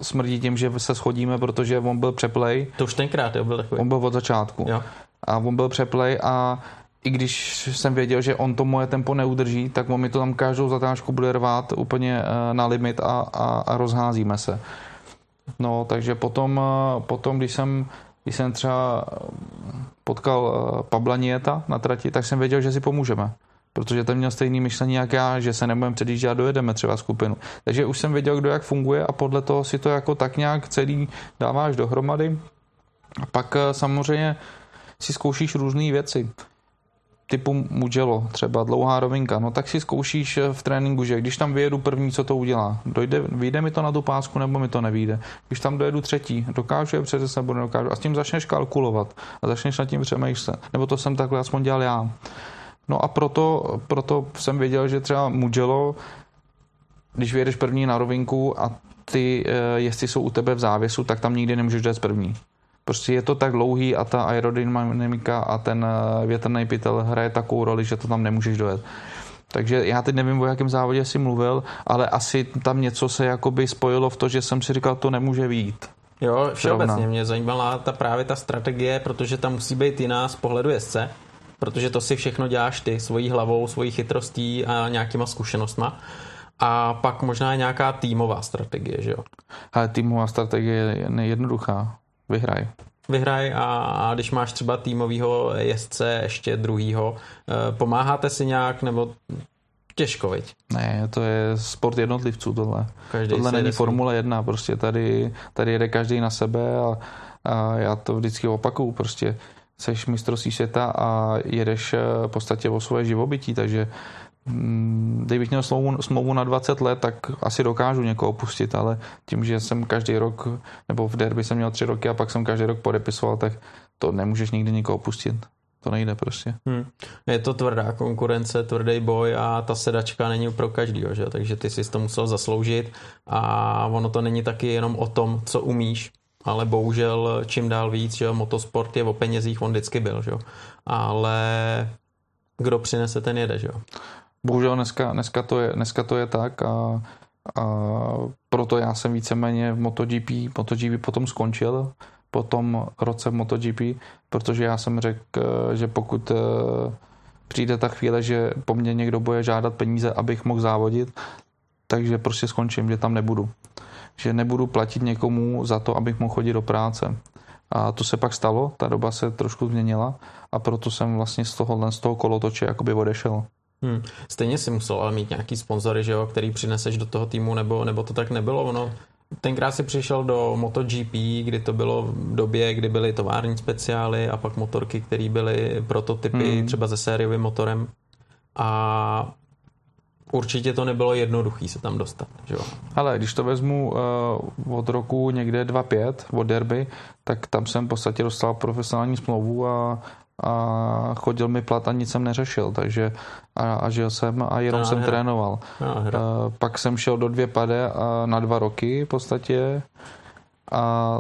smrdí tím, že se schodíme, protože on byl přeplej. To už tenkrát jo, byl takový. On byl od začátku. Jo. A on byl přeplej a i když jsem věděl, že on to moje tempo neudrží, tak on mi to tam každou zatáčku bude rvát úplně eh, na limit a, a, a rozházíme se. No, takže potom, eh, potom když jsem když jsem třeba potkal eh, Pabla Nieta na trati, tak jsem věděl, že si pomůžeme protože ten měl stejný myšlení jak já, že se nebudeme předjíždět a dojedeme třeba skupinu. Takže už jsem věděl, kdo jak funguje a podle toho si to jako tak nějak celý dáváš dohromady. A pak samozřejmě si zkoušíš různé věci typu Mugello, třeba dlouhá rovinka, no tak si zkoušíš eh, v tréninku, že když tam vyjedu první, co to udělá. Dojde, vyjde mi to na tu pásku, nebo mi to nevíde. Když tam dojedu třetí, dokážu je přece nebo nedokážu. A s tím začneš kalkulovat a začneš nad tím přemýšlet. Nebo to jsem takhle aspoň dělal já. No a proto, proto jsem věděl, že třeba Mugello, když vyjedeš první na rovinku a ty eh, jestli jsou u tebe v závěsu, tak tam nikdy nemůžeš jít první. Prostě je to tak dlouhý a ta aerodynamika a ten eh, větrný pytel hraje takovou roli, že to tam nemůžeš dojet. Takže já teď nevím, o jakém závodě si mluvil, ale asi tam něco se jakoby spojilo v to, že jsem si říkal, to nemůže výjít. Jo, všeobecně mě zajímala ta právě ta strategie, protože tam musí být jiná z pohledu jezdce protože to si všechno děláš ty svojí hlavou, svojí chytrostí a nějakýma zkušenostma. A pak možná nějaká týmová strategie, že jo? Ale týmová strategie je nejednoduchá. Vyhraj. Vyhraj a, a když máš třeba týmového jezdce, ještě druhýho, eh, pomáháte si nějak nebo těžko, viď? Ne, to je sport jednotlivců tohle. Každý tohle není Formule 1, prostě tady, tady jede každý na sebe a, a já to vždycky opakuju, prostě seš mistrovství světa a jedeš eh, v podstatě o svoje živobytí, takže mm, kdybych měl smlouvu, smlouvu na 20 let, tak asi dokážu někoho opustit, ale tím, že jsem každý rok, nebo v derby jsem měl tři roky a pak jsem každý rok podepisoval, tak to nemůžeš nikdy někoho opustit. To nejde prostě. Hmm. Je to tvrdá konkurence, tvrdý boj a ta sedačka není pro každýho, že? takže ty jsi to musel zasloužit a ono to není taky jenom o tom, co umíš, ale bohužel čím dál víc, že motosport je o penězích, on vždycky byl, že ale kdo přinese, ten jede, že Bohužel dneska, dneska, to, je, dneska to je tak a, a proto já jsem víceméně v MotoGP, MotoGP potom skončil, po tom roce v MotoGP, protože já jsem řekl, že pokud eh, přijde ta chvíle, že po mně někdo bude žádat peníze, abych mohl závodit, takže prostě skončím, že tam nebudu že nebudu platit někomu za to, abych mohl chodit do práce. A to se pak stalo, ta doba se trošku změnila a proto jsem vlastně z toho, z toho kolotoče jakoby odešel. Hmm. Stejně si musel ale mít nějaký sponzory, že jo, který přineseš do toho týmu, nebo, nebo to tak nebylo. Ono, tenkrát si přišel do MotoGP, kdy to bylo v době, kdy byly tovární speciály a pak motorky, které byly prototypy hmm. třeba se sériovým motorem. A určitě to nebylo jednoduché se tam dostat. Že jo? Ale když to vezmu uh, od roku někde 2.5 od derby, tak tam jsem v podstatě dostal profesionální smlouvu a, a chodil mi plat a nic jsem neřešil, takže a, a žil jsem a jenom a jsem hra. trénoval. A, uh, pak jsem šel do dvě pade a na dva roky v podstatě a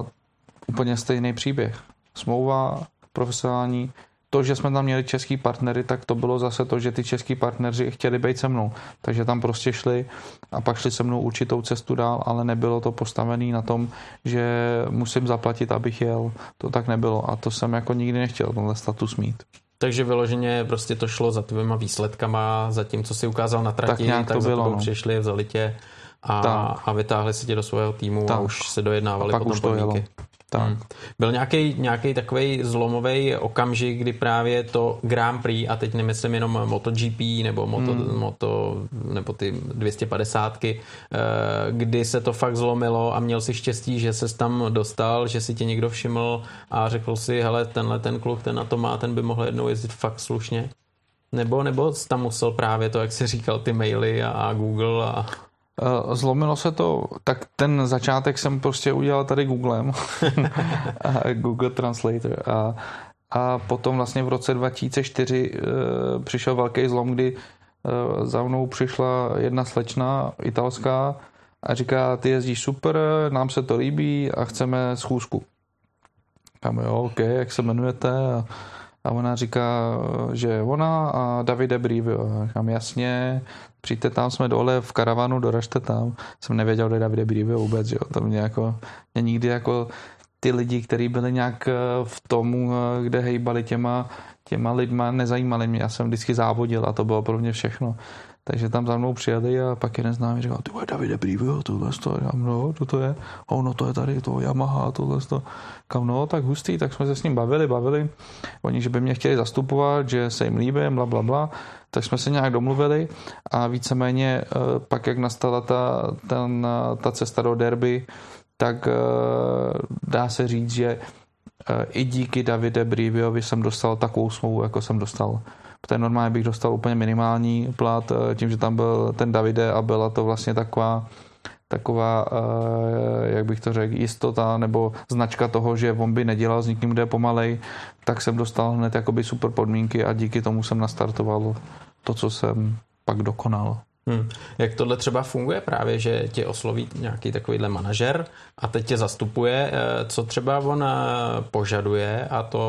úplně stejný příběh. Smlouva profesionální, to, že jsme tam měli český partnery, tak to bylo zase to, že ty český partneři chtěli být se mnou. Takže tam prostě šli a pak šli se mnou určitou cestu dál, ale nebylo to postavené na tom, že musím zaplatit, abych jel. To tak nebylo a to jsem jako nikdy nechtěl tenhle status mít. Takže vyloženě prostě to šlo za tvýma výsledkama, za tím, co si ukázal na trati, tak, tak to bylo, no. přišli, vzali tě a, a vytáhli si tě do svého týmu tak. a už se dojednávali a pak potom už to podmínky. Tak. Hmm. Byl nějaký, nějaký takový zlomový okamžik, kdy právě to Grand Prix, a teď nemyslím jenom MotoGP nebo, moto, hmm. moto, nebo ty 250, eh, kdy se to fakt zlomilo a měl si štěstí, že se tam dostal, že si tě někdo všiml a řekl si, hele, tenhle ten kluk, ten na to má, ten by mohl jednou jezdit fakt slušně. Nebo, nebo tam musel právě to, jak jsi říkal, ty maily a, a Google a... Eh, zlomilo se to, tak ten začátek jsem prostě udělal tady Googlem, Google Translator a, a potom vlastně v roce 2004 uh, eh, přišel velký zlom, kdy uh, za mnou přišla jedna slečna italská a říká, ty jezdíš super, nám se to líbí a chceme schůzku. Kam jo, OK, jak se jmenujete? A, a ona říká, že ona a Davide Brivio. Říkám, jasně, přijďte tam, jsme dole v karavanu, doražte tam. Jsem nevěděl, kde Davide Brivio vůbec, jo. To mě jako, mě nikdy jako ty lidi, kteří byli nějak eh, v tomu, eh, kde hejbali těma, těma lidma, nezajímali mě. Já jsem vždycky závodil a to bylo pro mě všechno. Takže tam za mnou přijeli a pak jeden známý říkal, ty vole, Davide Brivio, tohle to, já no, to to je, oh, no to je tady to Yamaha, tohle to. Kam no, tak hustý, tak jsme se s ním bavili, bavili. Oni, že by mě chtěli zastupovat, že se jim líbí, bla, bla, bla. Tak jsme se nějak domluvili a víceméně eh, pak, jak nastala ta, ten, ta cesta do derby, tak eh, dá se říct, že eh, i díky Davide Briviovi jsem dostal takovou smlouvu, jako jsem dostal protože normálně bych dostal úplně minimální plat, eh, tím, že tam byl ten Davide a byla to vlastně taková taková, eh, jak bych to řekl, jistota nebo značka toho, že on by nedělal s nikým, kde pomalej, tak jsem dostal hned jakoby super podmínky a díky tomu jsem nastartoval to, co jsem pak dokonal. Hmm. Jak tohle třeba funguje právě, že tě osloví nějaký takovýhle manažer a teď tě zastupuje, eh, co třeba on požaduje a to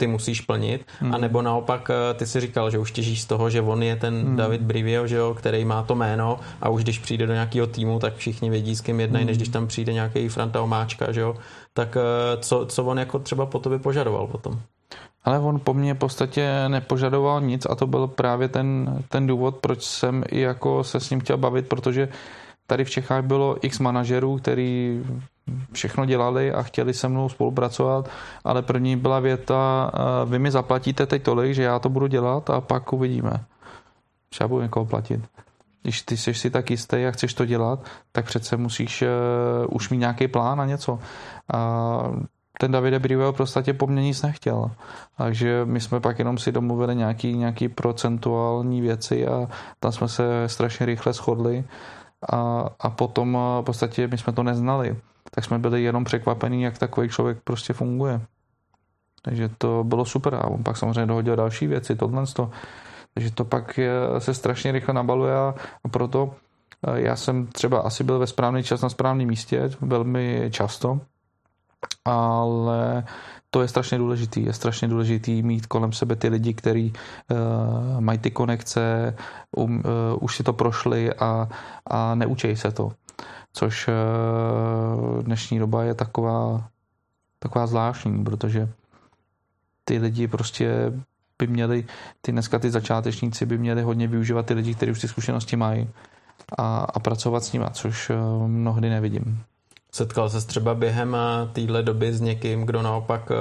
ty musíš plnit, hmm. a nebo naopak eh, ty si říkal, že už těžíš z toho, že on je ten hmm. David Brivio, že jo, který má to jméno a už když přijde do nějakého týmu, tak všichni vědí, s kým jednají, hmm. než když tam přijde nějaký Franta Omáčka, že jo, tak eh, co, co on jako třeba po tobě požadoval potom? Ale on po mně v podstatě nepožadoval nic a to byl právě ten, ten důvod, proč jsem i jako se s ním chtěl bavit, protože tady v Čechách bylo x manažerů, který všechno dělali a chtěli se mnou spolupracovat, ale první byla věta, vy mi zaplatíte teď tolik, že já to budu dělat a pak uvidíme. Třeba budu někoho platit. Když ty jsi si tak jistý a chceš to dělat, tak přece musíš uh, už mít nějaký plán na něco. A ten Davide Briveo prostě po mně nic nechtěl. Takže my jsme pak jenom si domluvili nějaký, nějaký procentuální věci a tam jsme se strašně rychle shodli a, a potom v podstatě my jsme to neznali tak jsme byli jenom překvapení, jak takový člověk prostě funguje. Takže to bylo super a on pak samozřejmě dohodil další věci, tohle to. Takže to pak se strašně rychle nabaluje a proto já jsem třeba asi byl ve správný čas na správném místě velmi často, ale to je strašně důležitý. Je strašně důležitý mít kolem sebe ty lidi, kteří uh, mají ty konekce, um, uh, už si to prošli a, a neučej se to což eh, dnešní doba je taková, taková zvláštní, protože ty lidi prostě by měli, ty dneska ty začátečníci by měli hodně využívat ty lidi, kteří už ty zkušenosti mají a, a pracovat s nimi, což eh, mnohdy nevidím. Setkal se třeba během eh, téhle doby s někým, kdo naopak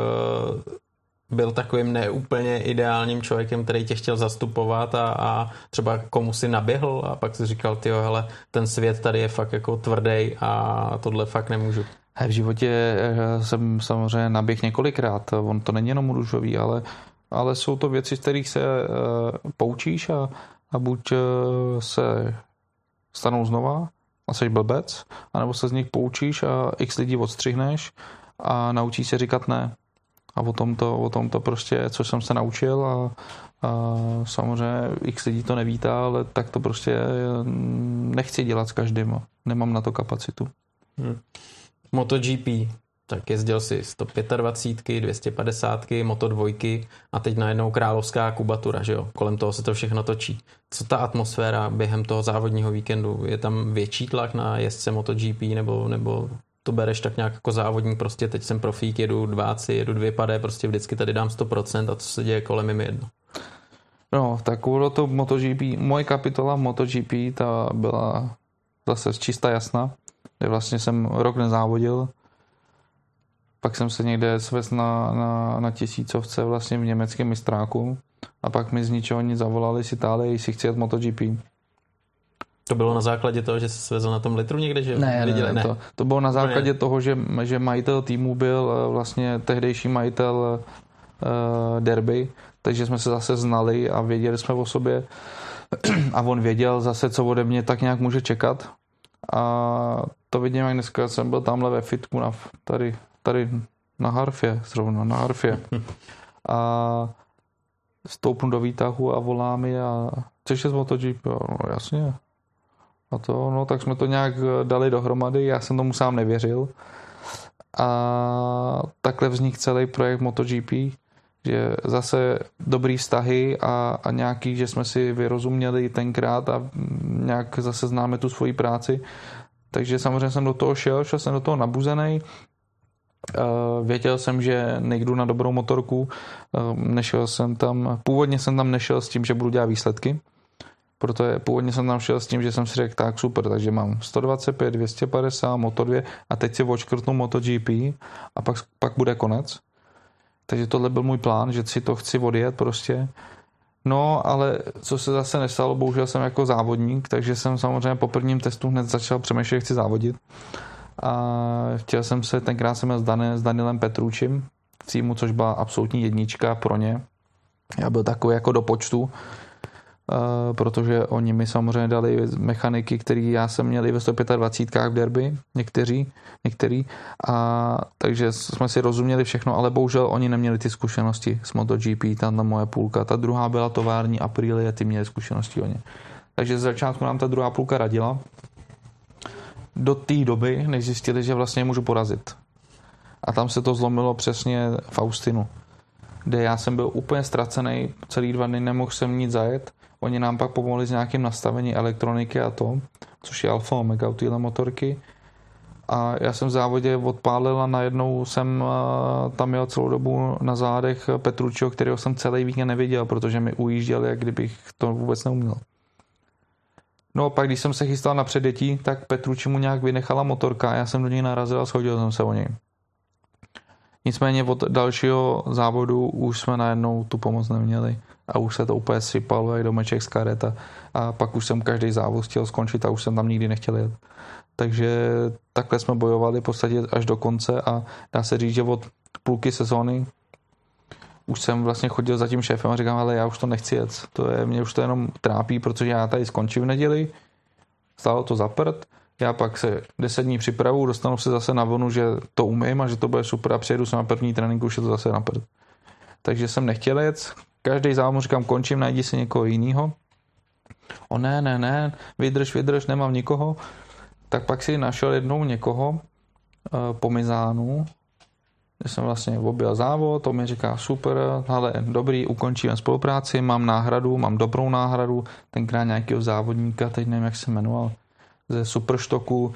byl takovým neúplně ideálním člověkem, který tě chtěl zastupovat a, a třeba komu si naběhl a pak si říkal, ty hele, ten svět tady je fakt jako tvrdý a tohle fakt nemůžu. V životě eh, jsem samozřejmě naběh několikrát. On to není jenom růžový, ale, ale jsou to věci, z kterých se uh, poučíš a, a buď uh, se stanou znova a jsi blbec, anebo se z nich poučíš a x lidí odstřihneš a naučíš se říkat ne a o tom to, o tom to prostě, co jsem se naučil a, a samozřejmě x lidí to nevítá, ale tak to prostě nechci dělat s každým. Nemám na to kapacitu. Hmm. MotoGP, tak jezdil si 125, 250, Moto 2 a teď najednou královská kubatura, že jo? Kolem toho se to všechno točí. Co ta atmosféra během toho závodního víkendu? Je tam větší tlak na jezdce MotoGP nebo, nebo to bereš tak nějak jako závodník, prostě teď jsem profík, jedu dváci, jedu dvě padé, prostě vždycky tady dám 100% a co se děje kolem mi jedno. No, tak bylo to MotoGP, moje kapitola MotoGP, ta byla zase čistá jasná, kde vlastně jsem rok nezávodil pak jsem se někde svez na, na, na tisícovce vlastně v německém mistráku a pak mi z ničeho nic zavolali z Itálie, jestli chci jet MotoGP. To bylo na základě toho, že se svezl na tom litru někde? Že ne, viděli? ne, To, to bylo na základě ne. toho, že, že majitel týmu byl eh, vlastně tehdejší majitel uh, derby, takže jsme se zase znali a věděli jsme o sobě a on věděl zase, co ode mě tak nějak může čekat a to vidím, jak dneska jsem byl tamhle ve fitku na, tady, tady na harfě, zrovna na harfě a stoupnu do výtahu a volá mi a chceš z MotoGP? No jasně. A to, no tak jsme to nějak dali dohromady, já jsem tomu sám nevěřil. A takhle vznikl celý projekt MotoGP, že zase dobrý vztahy a, a nějaký, že jsme si vyrozuměli tenkrát a nějak zase známe tu svoji práci. Takže samozřejmě jsem do toho šel, šel jsem do toho nabuzený. Věděl jsem, že nejdu na dobrou motorku, nešel jsem tam, původně jsem tam nešel s tím, že budu dělat výsledky, protože původně jsem tam šel s tím, že jsem si řekl, tak super, takže mám 125, 250, Moto 2 a teď si očkrtnu MotoGP a pak, pak bude konec. Takže tohle byl můj plán, že si to chci odjet prostě. No, ale co se zase nestalo, bohužel jsem jako závodník, takže jsem samozřejmě po prvním testu hned začal přemýšlet, že chci závodit. A chtěl jsem se, tenkrát jsem s, Dan, s Danielem Petručím v týmu, což byla absolutní jednička pro ně. Já byl takový jako do počtu, Uh, protože oni mi samozřejmě dali mechaniky, které já jsem měl i ve 125 v derby, někteří, některý, a takže jsme si rozuměli všechno, ale bohužel oni neměli ty zkušenosti s MotoGP, tam ta moje půlka, ta druhá byla tovární Aprilia, ty měli zkušenosti oni. Takže z začátku nám ta druhá půlka radila, do té doby, než zjistili, že vlastně můžu porazit. A tam se to zlomilo přesně v Austinu, kde já jsem byl úplně ztracený, celý dva dny nemohl jsem nic zajet Oni nám pak pomohli s nějakým nastavení elektroniky a to, což je alfa omega u téhle motorky. A já jsem v závodě odpálil a najednou jsem tam měl celou dobu na zádech Petručio, kterého jsem celý víkend neviděl, protože mi ujížděl, jak kdybych to vůbec neuměl. No a pak, když jsem se chystal na předětí, tak Petruči mu nějak vynechala motorka a já jsem do něj narazil a schodil jsem se o něj. Nicméně od dalšího závodu už jsme najednou tu pomoc neměli a už se to úplně sypalo jak domeček z kareta a pak už jsem každý závod chtěl skončit a už jsem tam nikdy nechtěl jet. Takže takhle jsme bojovali v podstatě až do konce a dá se říct, že od půlky sezóny už jsem vlastně chodil za tím šéfem a říkám, ale já už to nechci jet. To je, mě už to jenom trápí, protože já tady skončím v neděli, stálo to za prd, já pak se 10 dní připravu, dostanu se zase na vlnu, že to umím a že to bude super a přijedu se na první tréninku, už je to zase na prd. Takže jsem nechtěl jet, každý závod říkám, končím, najdi si někoho jiného. O ne, ne, ne, vydrž, vydrž, nemám nikoho. Tak pak si našel jednou někoho uh, po Mizánu, kde jsem vlastně objel závod, to mi říká super, ale dobrý, ukončíme spolupráci, mám náhradu, mám dobrou náhradu, tenkrát nějakého závodníka, teď nevím, jak se jmenoval, ze Superštoku,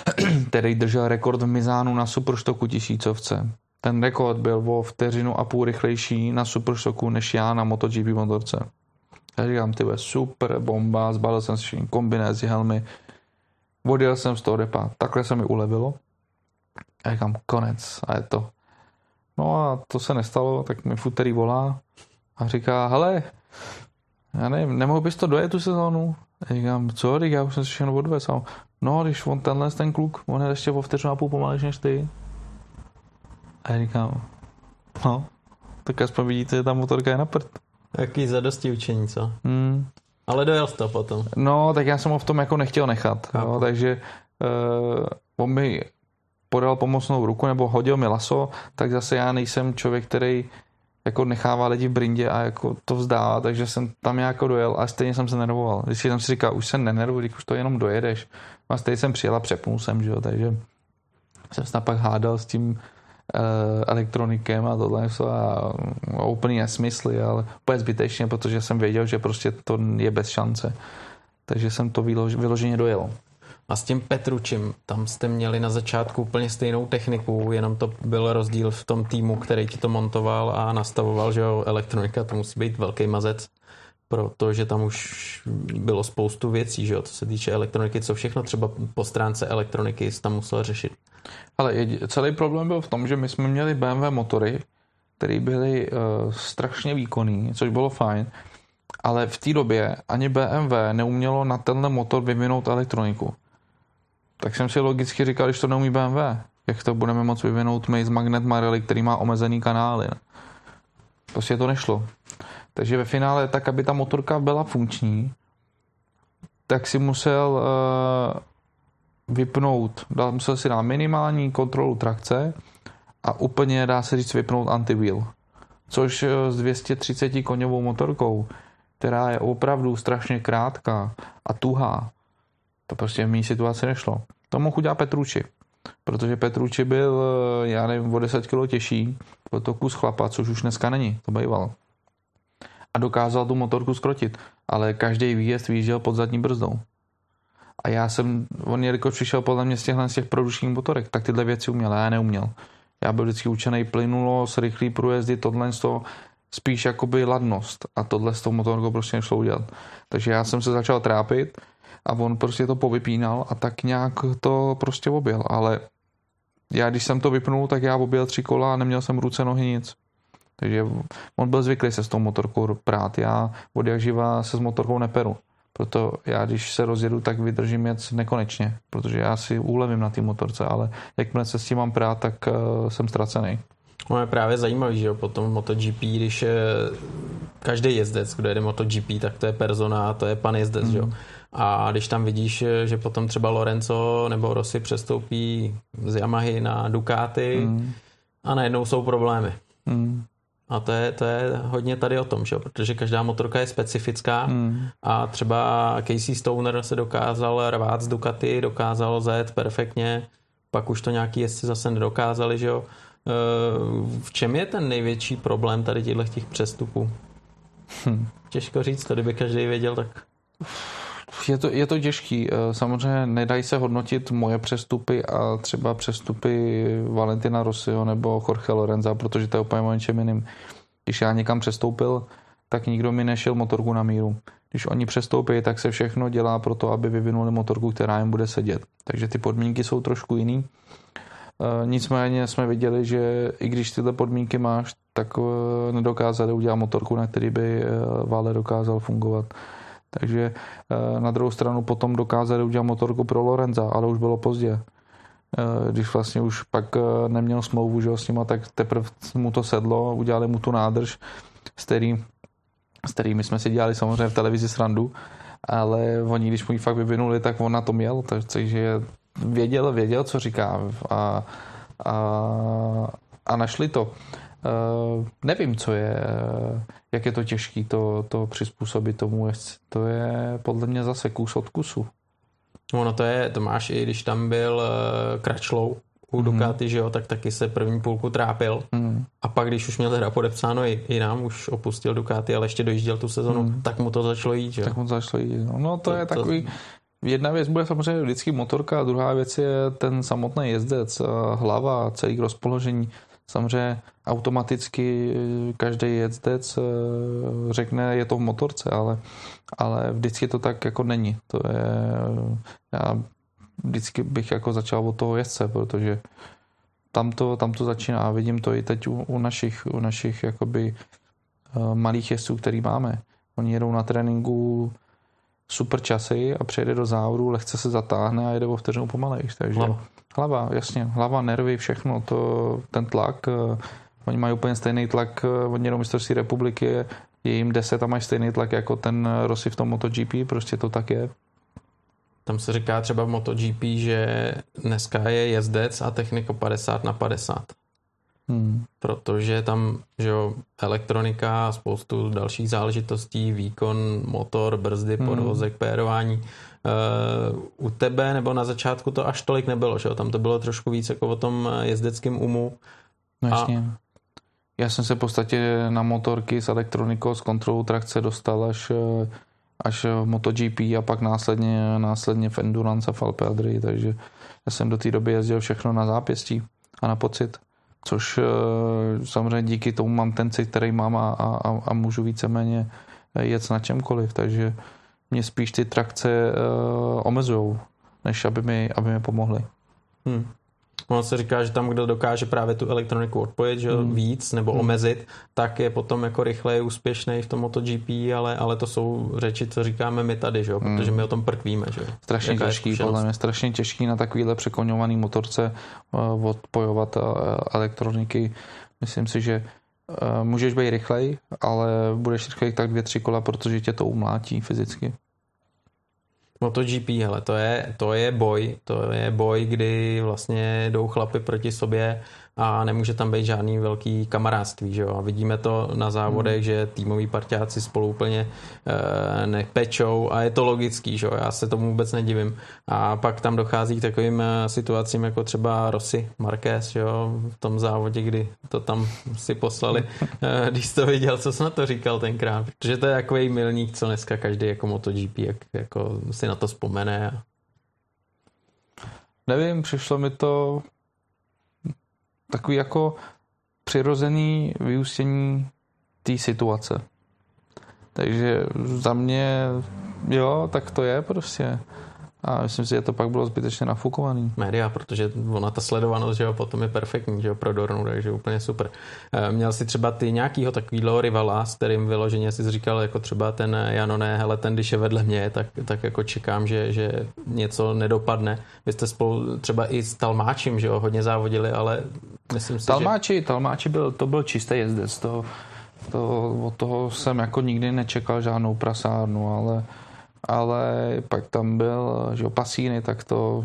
který držel rekord v Mizánu na Superštoku tisícovce ten rekord byl o vteřinu a půl rychlejší na Super Shocku než já na MotoGP motorce. Já říkám, ty super bomba, zbalil jsem si kombinézy, helmy, odjel jsem z toho repa, takhle se mi ulevilo. A říkám, konec a je to. No a to se nestalo, tak mi futerý volá a říká, hele, já nevím, nemohl bys to dojet tu sezónu? A říkám, co, já už jsem si všechno odvez. No, když on tenhle ten kluk, on je ještě o vteřinu a půl pomalejší než ty, a já říkám, no, tak aspoň vidíte, že ta motorka je na prd. Jaký zadosti učení, co? Hmm. Ale dojel to potom. No, tak já jsem ho v tom jako nechtěl nechat, jo, takže uh, on mi podal pomocnou ruku nebo hodil mi laso, tak zase já nejsem člověk, který jako nechává lidi v brindě a jako to vzdává, takže jsem tam jako dojel a stejně jsem se nervoval. Když jsem si říkal, už se nenervuj, když už to jenom dojedeš. A stejně jsem přijel a přepnul jsem, že jo, takže jsem se pak hádal s tím elektronikem a tohle a, úplný nesmysly, ale úplně zbytečně, protože jsem věděl, že prostě to je bez šance. Takže jsem to vylož, vyloženě dojel. A s tím Petručím, tam jste měli na začátku úplně stejnou techniku, jenom to byl rozdíl v tom týmu, který ti to montoval a nastavoval, že elektronika, to musí být velký mazec, protože tam už bylo spoustu věcí, že jo, co se týče elektroniky, co všechno třeba po stránce elektroniky tam musel řešit. Ale celý problém byl v tom, že my jsme měli BMW motory, které byly uh, strašně výkonný, což bylo fajn, ale v té době ani BMW neumělo na tenhle motor vyvinout elektroniku. Tak jsem si logicky říkal, když to neumí BMW, jak to budeme moct vyvinout my z Magnet Marelli, který má omezený kanály. Prostě to nešlo. Takže ve finále, tak aby ta motorka byla funkční, tak si musel uh, vypnout, dal, musel si dát minimální kontrolu trakce a úplně dá se říct vypnout anti-wheel. Což eh, s 230 koňovou motorkou, která je opravdu strašně krátká a tuhá, to prostě v mý situaci nešlo. To mohl udělat Petruči, protože Petruči byl, eh, já nevím, o 10 kg těžší, byl to kus chlapa, což už dneska není, to býval. A dokázal tu motorku skrotit, ale každý výjezd vyjížděl pod zadní brzdou. A já jsem, on jelikož přišel podle mě z těchhle z těch produčních motorek, tak tyhle věci uměl, já neuměl. Já byl vždycky učený plynulo, s rychlý průjezdy, tohle z toho spíš jakoby ladnost. A tohle s tou motorkou prostě nešlo udělat. Takže já jsem se začal trápit a on prostě to povypínal a tak nějak to prostě objel. Ale já když jsem to vypnul, tak já objel tři kola a neměl jsem ruce, nohy, nic. Takže on byl zvyklý se s tou motorkou prát. Já od jak živa se s motorkou neperu. Proto já, když se rozjedu, tak vydržím jet nekonečně, protože já si úlevím na té motorce, ale jakmile se s tím mám prát, tak uh, jsem ztracený. No je právě zajímavý, že jo, potom MotoGP, když je každý jezdec, kdo jede MotoGP, tak to je persona, to je pan jezdec, mm. že jo. A když tam vidíš, že potom třeba Lorenzo nebo Rossi přestoupí z Yamahy na Ducati mm. a najednou jsou problémy. Mm. A to je, to je hodně tady o tom, že? protože každá motorka je specifická mm. a třeba Casey Stoner se dokázal rvát z Ducati, dokázal zajet perfektně, pak už to nějaký jezdci zase nedokázali, že jo. Eh, v čem je ten největší problém tady těchto těch přestupů? Hm. Těžko říct, to kdyby každý věděl, tak... Je to, je to těžký. Eh, samozřejmě nedají se hodnotit moje přestupy a třeba přestupy Valentina Rossiho nebo Jorge Lorenza, protože to je úplně o něčem jiným. Když já někam přestoupil, tak nikdo mi nešel motorku na míru. Když oni přestoupí, tak se všechno dělá pro to, aby vyvinuli motorku, která jim bude sedět. Takže ty podmínky jsou trošku jiný. Eh, nicméně jsme viděli, že i když tyhle podmínky máš, tak eh, nedokázali udělat motorku, na který by Vale dokázal fungovat. Takže eh, na druhou stranu potom dokázali udělat motorku pro Lorenza, ale už bylo pozdě. Eh, když vlastně už pak eh, neměl smlouvu že s nima, tak teprve mu to sedlo, udělali mu tu nádrž, s, který, s kterými jsme si dělali samozřejmě v televizi srandu, ale oni, když mu ji fakt vyvinuli, tak on na to měl, takže věděl, věděl, co říká a, a, a našli to. Uh, nevím, co je, jak je to těžké to, to přizpůsobit tomu. To je podle mě zase kus od kusu. Ono to je, to máš i když tam byl uh, Kračlou u mm. Ducati, že jo, tak taky se první půlku trápil. Mm. A pak, když už měl teda podepsáno i, i nám, už opustil Ducati, ale ještě dojížděl tu sezonu, mm. tak mu to začalo jít, že jo. Tak mu to začalo jít, no, no to, to je takový... To... Jedna věc bude samozřejmě vždycky motorka a druhá věc je ten samotný jezdec, hlava, celý rozpoložení. Samozřejmě automaticky každý jezdec eh, řekne, je to v motorce, ale, ale vždycky to tak jako není. To je, já vždycky bych jako začal od toho jezdce, protože tam to, tam to začíná a vidím to i teď u, u našich, u našich jakoby eh, malých jezdců, který máme. Oni jedou na tréninku super časy a přijede do závodu, lehce se zatáhne a jede o vteřinu pomalejš. Takže hlava. hlava, jasně, hlava, nervy, všechno, to, ten tlak, eh, oni mají úplně stejný tlak, eh, oni jedou mistrovství republiky, je jim 10 a mají stejný tlak jako ten Rossi v tom MotoGP, prostě to tak je. Tam se říká třeba v MotoGP, že dneska je jezdec a techniko 50 na 50. Hmm. Protože tam že jo, elektronika, spoustu dalších záležitostí, výkon, motor, brzdy, hmm. podvozek, pérování. Uh, u tebe nebo na začátku to až tolik nebylo, že jo? Tam to bylo trošku víc jako o tom jezdeckém umu. No, a... Já jsem se v podstatě na motorky s elektronikou, s kontrolou trakce dostal až, až v MotoGP a pak následně, následně v Endurance a v Alpe takže já jsem do té doby jezdil všechno na zápěstí a na pocit což eh, samozřejmě díky tomu mám ten cit, který mám a, a, a můžu víceméně jet na čemkoliv, takže mě spíš ty trakce uh, omezují, než aby mi, aby mi pomohly. Hmm. Ono se říká, že tam, kdo dokáže právě tu elektroniku odpojit že hmm. víc nebo hmm. omezit, tak je potom jako rychleji úspěšný v tom MotoGP, ale, ale to jsou řeči, co říkáme my tady, že hmm. protože my o tom prkvíme. Že Strašně Jaká těžký, podle mě strašně těžký na takovýhle překonňovaný motorce uh, odpojovat uh, elektroniky. Myslím si, že uh, můžeš být rychlej, ale budeš rychlej tak dvě, tři kola, protože tě to umlátí fyzicky. MotoGP, hele, to je, to je boj, to je boj, kdy vlastně jdou chlapy proti sobě a nemůže tam být žádný velký kamarádství, že jo? A vidíme to na závodech, hmm. že týmoví parťáci spolu úplně e, nepečou a je to logický, že jo? Já se tomu vůbec nedivím. A pak tam dochází k takovým eh, situacím, jako třeba Rossi Marquez, že jo? V tom závodě, kdy to tam si poslali. E, když to viděl, co jsi na to říkal tenkrát? Protože to je takový milník, co dneska každý jako MotoGP jak, jako si na to vzpomene. A... Nevím, přišlo mi to takový jako přirozený vyústění té situace. Takže za mě, jo, tak to je prostě. A myslím si, že to pak bylo zbytečně nafukovaný. Média, protože ona ta sledovanost, že jo, potom je perfektní, že jo, pro Dornu, takže úplně super. Eh, měl si třeba ty nějakýho takovýhle rivala, s kterým vyloženě si říkal, jako třeba ten Janone, hele, ten, když je vedle mě, tak, tak jako čekám, že, že něco nedopadne. Vy jste spolu třeba i s Talmáčem, že jo, hodně závodili, ale myslím si, Talmáči, že... Talmáči byl, to byl čistý jezdec, to, to, od toho jsem jako nikdy nečekal žádnou prasárnu, ale ale pak tam byl, že Pasíny, tak to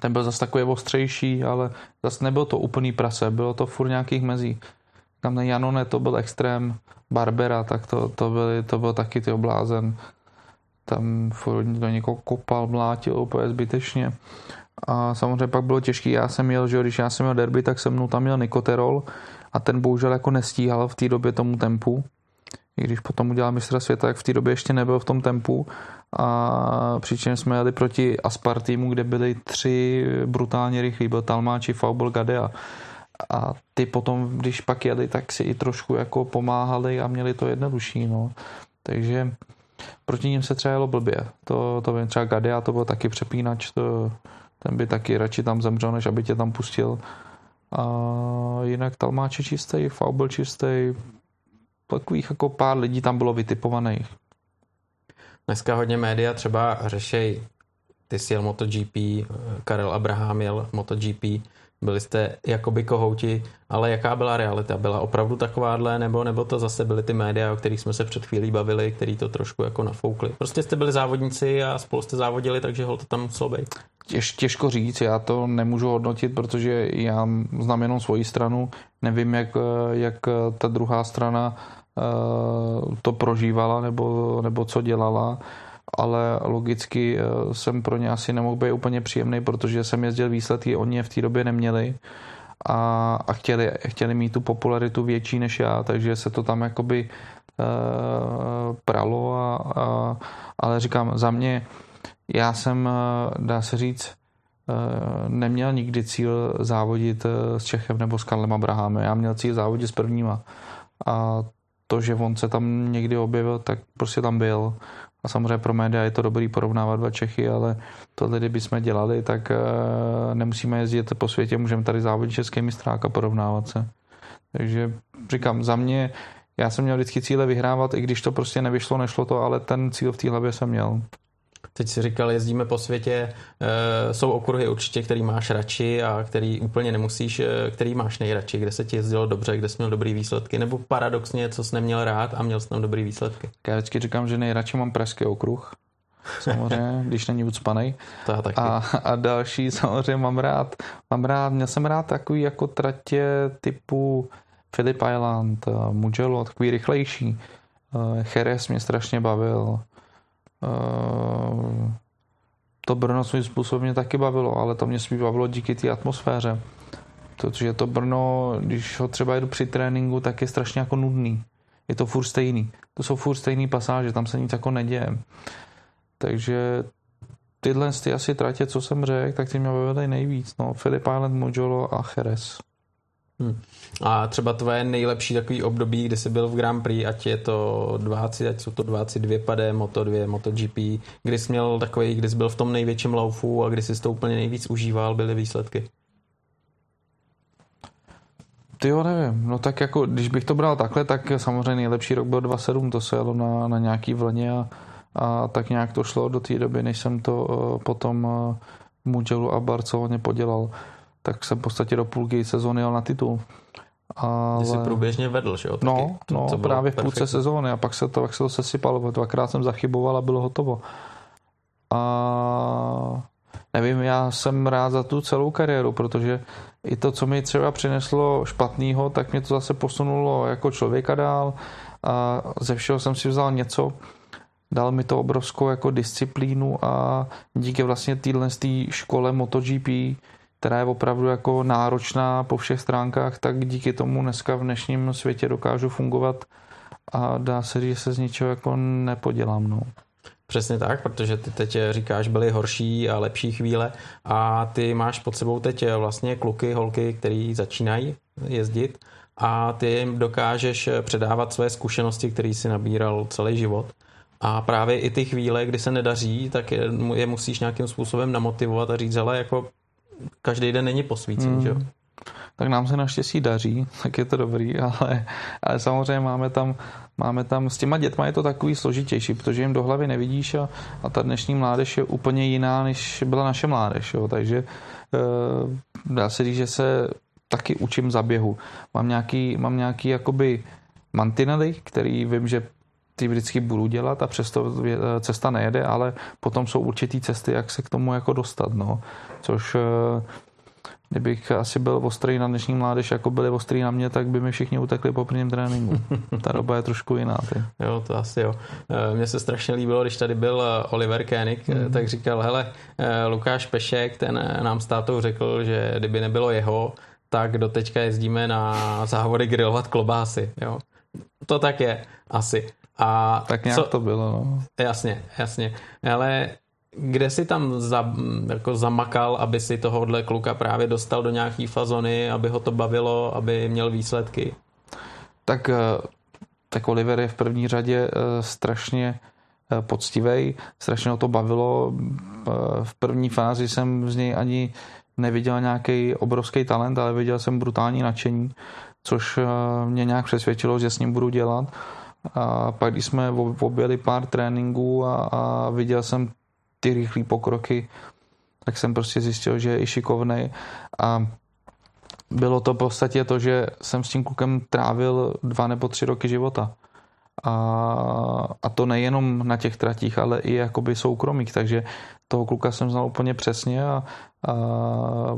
ten byl zase takový ostřejší, ale zase nebyl to úplný prase, bylo to furt nějakých mezí. Tam ten Janone, to byl extrém, Barbera, tak to, to, byly, to byl taky ty oblázen. Tam furt do někoho kopal, mlátil úplně zbytečně. A samozřejmě pak bylo těžký, já jsem měl, že když já jsem měl derby, tak jsem mnou tam měl Nikoterol a ten bohužel jako nestíhal v té době tomu tempu i když potom udělal mistra světa, tak v té době ještě nebyl v tom tempu a přičemž jsme jeli proti Aspar týmu, kde byli tři brutálně rychlí, byl Talmáči, Faubel, Gadea a ty potom, když pak jeli, tak si i trošku jako pomáhali a měli to jednodušší, no. Takže proti ním se třeba jelo blbě. To, to vím, třeba Gadea, to byl taky přepínač, to, ten by taky radši tam zemřel, než aby tě tam pustil. A jinak Talmáč je čistý, Faubel čistý, takových jako pár lidí tam bylo vytipovaných. Dneska hodně média třeba řešej, ty jsi jel MotoGP, Karel Abraham jel MotoGP, byli jste jakoby kohouti, ale jaká byla realita? Byla opravdu takováhle, nebo, nebo to zase byly ty média, o kterých jsme se před chvílí bavili, který to trošku jako nafoukli? Prostě jste byli závodníci a spolu jste závodili, takže ho to tam muselo být. Těž, těžko říct, já to nemůžu hodnotit, protože já znám jenom svoji stranu, nevím, jak, jak ta druhá strana Eh, to prožívala nebo, nebo co dělala, ale logicky eh, jsem pro ně asi nemohl být úplně příjemný, protože jsem jezdil výsledky, oni je v té době neměli a, a chtěli, chtěli mít tu popularitu větší než já, takže se to tam jakoby uh, pralo, a, a, ale říkám, za mě, já jsem, dá se říct, neměl nikdy cíl závodit s Čechem nebo s Karlem Abrahamem. Já měl cíl závodit s prvníma. A to, že on se tam někdy objevil, tak prostě tam byl. A samozřejmě pro média je to dobrý porovnávat dva Čechy, ale tohle, kdyby jsme dělali, tak uh, nemusíme jezdit po světě, můžeme tady závodit český mistrák a porovnávat se. Takže říkám, za mě, já jsem měl vždycky cíle vyhrávat, i když to prostě nevyšlo, nešlo to, ale ten cíl v té hlavě jsem měl. Teď si říkal, jezdíme po světě, e, jsou okruhy určitě, který máš radši a který úplně nemusíš, e, který máš nejradši, kde se ti jezdilo dobře, kde jsi měl dobrý výsledky, nebo paradoxně, co jsi neměl rád a měl jsi tam dobrý výsledky. Já vždycky říkám, že nejradši mám pražský okruh, samozřejmě, když není ucpanej. To taky. A, a další samozřejmě mám rád, mám rád, měl jsem rád takový jako tratě typu Philip Island, eh, Mugello, takový rychlejší. Jerez mě strašně bavil. Eh, to Brno svým způsobem mě taky bavilo, ale to mě spíš bavilo díky té atmosféře. Protože to Brno, když ho třeba jdu při tréninku, tak je strašně jako nudný. Je to furt stejný. To jsou furt stejný pasáže, tam se nic jako neděje. Takže tyhle ty asi tratě, co jsem řekl, tak ty mě bavily nejvíc. No, Philip Island, Mugello a Jerez. Hmm. A třeba tvoje nejlepší takový období, kdy jsi byl v Grand Prix, ať je to 20, ať jsou to 22 pade, Moto2, MotoGP, kdy jsi měl takový, kdy jsi byl v tom největším laufu a kdy jsi to úplně nejvíc užíval, byly výsledky? Ty jo, nevím. No tak jako, když bych to bral takhle, tak samozřejmě nejlepší rok byl 2.7, to se jelo na, na nějaký vlně a, a tak nějak to šlo do té doby, než jsem to uh, potom uh, Mugellu a Barceloně podělal. Tak jsem v podstatě do půlky sezóny jel na titul. Ale... Ty jsi průběžně vedl, že jo? Taky no, to, no to právě v půlce sezóny a pak se to, pak se to sesypalo. Dvakrát jsem zachyboval a bylo hotovo. A nevím, já jsem rád za tu celou kariéru, protože i to, co mi třeba přineslo špatného, tak mě to zase posunulo jako člověka dál a ze všeho jsem si vzal něco, dal mi to obrovskou jako disciplínu a díky vlastně téhle škole MotoGP, která je opravdu jako náročná po všech stránkách, tak díky tomu dneska v dnešním světě dokážu fungovat a dá se říct, že se z ničeho jako nepodělám. No. Přesně tak, protože ty teď říkáš, byly horší a lepší chvíle a ty máš pod sebou teď vlastně kluky, holky, který začínají jezdit a ty jim dokážeš předávat své zkušenosti, které si nabíral celý život. A právě i ty chvíle, kdy se nedaří, tak je, je musíš nějakým způsobem namotivovat a říct, ale jako každý den není posvícen, hmm. že jo? Tak nám se naštěstí daří, tak je to dobrý, ale, ale samozřejmě máme tam, máme tam, s těma dětma je to takový složitější, protože jim do hlavy nevidíš a, a ta dnešní mládež je úplně jiná, než byla naše mládež, jo? takže e, dá se říct, že se taky učím za běhu. Mám nějaký, mám nějaký jakoby mantinely, který vím, že ty vždycky budu dělat a přesto cesta nejede, ale potom jsou určitý cesty, jak se k tomu jako dostat, no. Což eh, kdybych asi byl ostrý na dnešní mládež, jako byli ostrý na mě, tak by mi všichni utekli po prvním tréninku. Ta doba je trošku jiná. Ty. Jo, to asi jo. Eh, mně se strašně líbilo, když tady byl eh, Oliver Koenig, mm. tak říkal, hele, Lukáš Pešek, ten nám s tátou řekl, že kdyby nebylo jeho, tak do teďka jezdíme na závody grilovat klobásy. Jo. To tak je, asi. A tak nějak co, to bylo, no. Jasně, jasně. Ale kde si tam za, jako zamakal, aby si tohohle kluka právě dostal do nějaký fazony, aby ho to bavilo, aby měl výsledky? Tak, eh, tak Oliver je v první řadě eh, strašně eh, poctivý, strašně ho to bavilo. V první fázi jsem z něj ani neviděl nějaký obrovský talent, ale viděl jsem brutální nadšení, což mě nějak přesvědčilo, že s ním budu dělat a pak, když jsme objeli pár tréninků a, a viděl jsem ty rychlé pokroky, tak jsem prostě zjistil, že je i šikovný. A bylo to v podstatě to, že jsem s tím klukem trávil dva nebo tři roky života. A, a to nejenom na těch tratích, ale i jakoby soukromých, takže toho kluka jsem znal úplně přesně a, a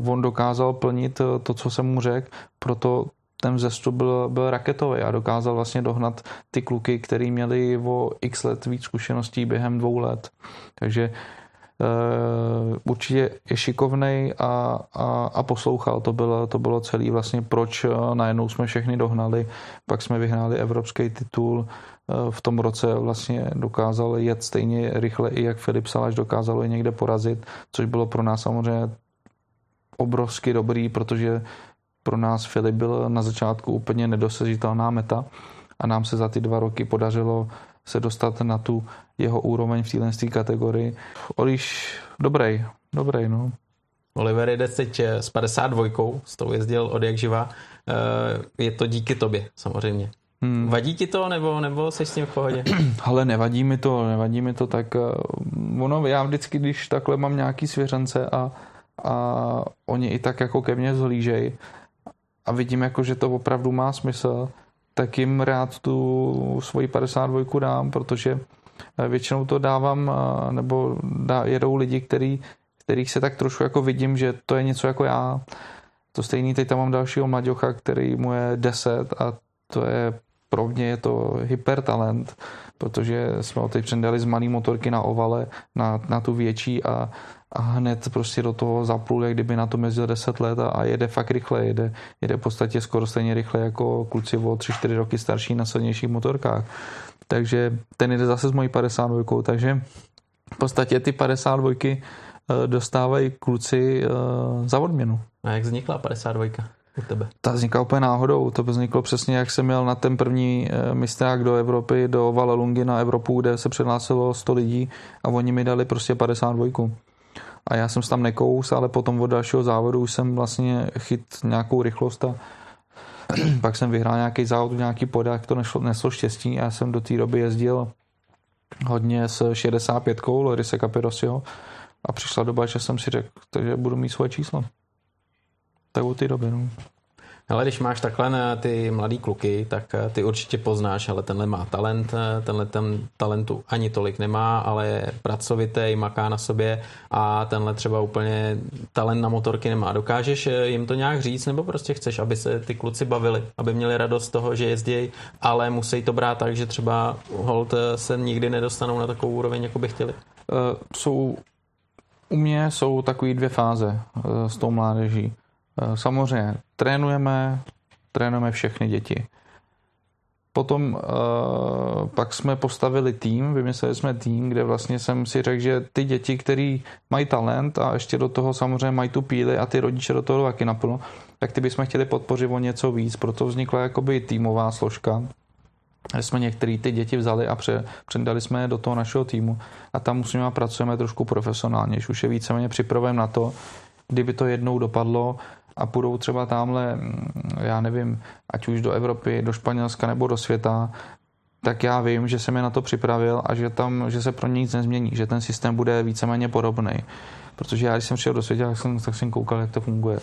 on dokázal plnit to, co jsem mu řekl, proto ten vzestup byl, byl raketový a dokázal vlastně dohnat ty kluky, který měli o x let víc zkušeností během dvou let. Takže Uh, určitě je šikovnej a, a, a poslouchal. To bylo, to bylo celý vlastně, proč uh, najednou jsme všechny dohnali. Pak jsme vyhráli evropský titul. Uh, v tom roce vlastně dokázal jet stejně rychle i jak Filip Salaš dokázal je někde porazit, což bylo pro nás samozřejmě obrovsky dobrý, protože pro nás Filip byl na začátku úplně nedosažitelná meta a nám se za ty dva roky podařilo se dostat na tu jeho úroveň v téhle kategorii. Oliš, dobrý, dobrý, no. Oliver jde teď s 52, s tou jezdil od jak živa. Eh, je to díky tobě, samozřejmě. Hmm. Vadí ti to, nebo, nebo jsi s tím v pohodě? Ale nevadí mi to, nevadí mi to, tak uh, ono, já vždycky, když takhle mám nějaký svěřence a, a oni i tak jako ke mně zhlížej, a vidím, jako, že to opravdu má smysl, tak jim rád tu svoji 52 dám, protože eh, většinou to dávám, eh, nebo dá, jedou lidi, který, kterých se tak trošku jako vidím, že to je něco jako já. To stejný, teď tam mám dalšího mladěcha, který mu je 10 a to je pro mě je to hypertalent, protože jsme ho teď předali z malý motorky na ovale na, na tu větší a a hned prostě do toho zaplul, jak kdyby na to jezdil 10 let a, a jede fakt rychle, jede, jede v podstatě skoro stejně rychle jako kluci o 3-4 roky starší na silnějších motorkách. Takže ten jde zase s mojí 52, takže v podstatě ty 52 eh, dostávají kluci eh, za odměnu. A jak vznikla 52? u tebe? Ta vznikla úplně náhodou. To vzniklo přesně, jak jsem měl na ten první eh, mistrák do Evropy, do Valelungy na Evropu, kde se přihlásilo 100 lidí a oni mi dali prostě 52 a já jsem se tam nekous, ale potom od dalšího závodu jsem vlastně chyt nějakou rychlost a pak jsem vyhrál nějaký závod, nějaký podák, to nešlo, neslo štěstí a já jsem do té doby jezdil hodně s 65 Lorise Capirosio a přišla doba, že jsem si řekl, že budu mít svoje číslo. Tak od té doby, no. Ale když máš takhle na ty mladý kluky, tak eh, ty určitě poznáš, ale tenhle má talent, eh, tenhle ten talentu ani tolik nemá, ale je pracovitý, maká na sobě a tenhle třeba úplně talent na motorky nemá. Dokážeš eh, jim to nějak říct, nebo prostě chceš, aby se ty kluci bavili, aby měli radost z toho, že jezdí, ale musí to brát tak, že třeba hold se nikdy nedostanou na takovou úroveň, jako by chtěli? Uh, jsou u mě jsou takové dvě fáze uh, s tou mládeží. Uh, samozřejmě trénujeme, trénujeme všechny děti. Potom uh, pak jsme postavili tým, vymysleli jsme tým, kde vlastně jsem si řekl, že ty děti, které mají talent a ještě do toho samozřejmě mají tu píly a ty rodiče do toho taky naplno, tak ty bychom chtěli podpořit o něco víc. Proto vznikla jakoby týmová složka, jsme některé ty děti vzali a pře, předali jsme je do toho našeho týmu a tam musíme pracujeme trošku profesionálně, už je víceméně připravujeme na to, kdyby to jednou dopadlo, a půjdou třeba tamhle, mm, já nevím, ať už do Evropy, do Španělska nebo do světa, tak já vím, že jsem je na to připravil a že tam, že se pro ně nic nezmění, že ten systém bude víceméně podobný. Protože já, když jsem přišel do světa, tak jsem, tak jsem koukal, jak to funguje.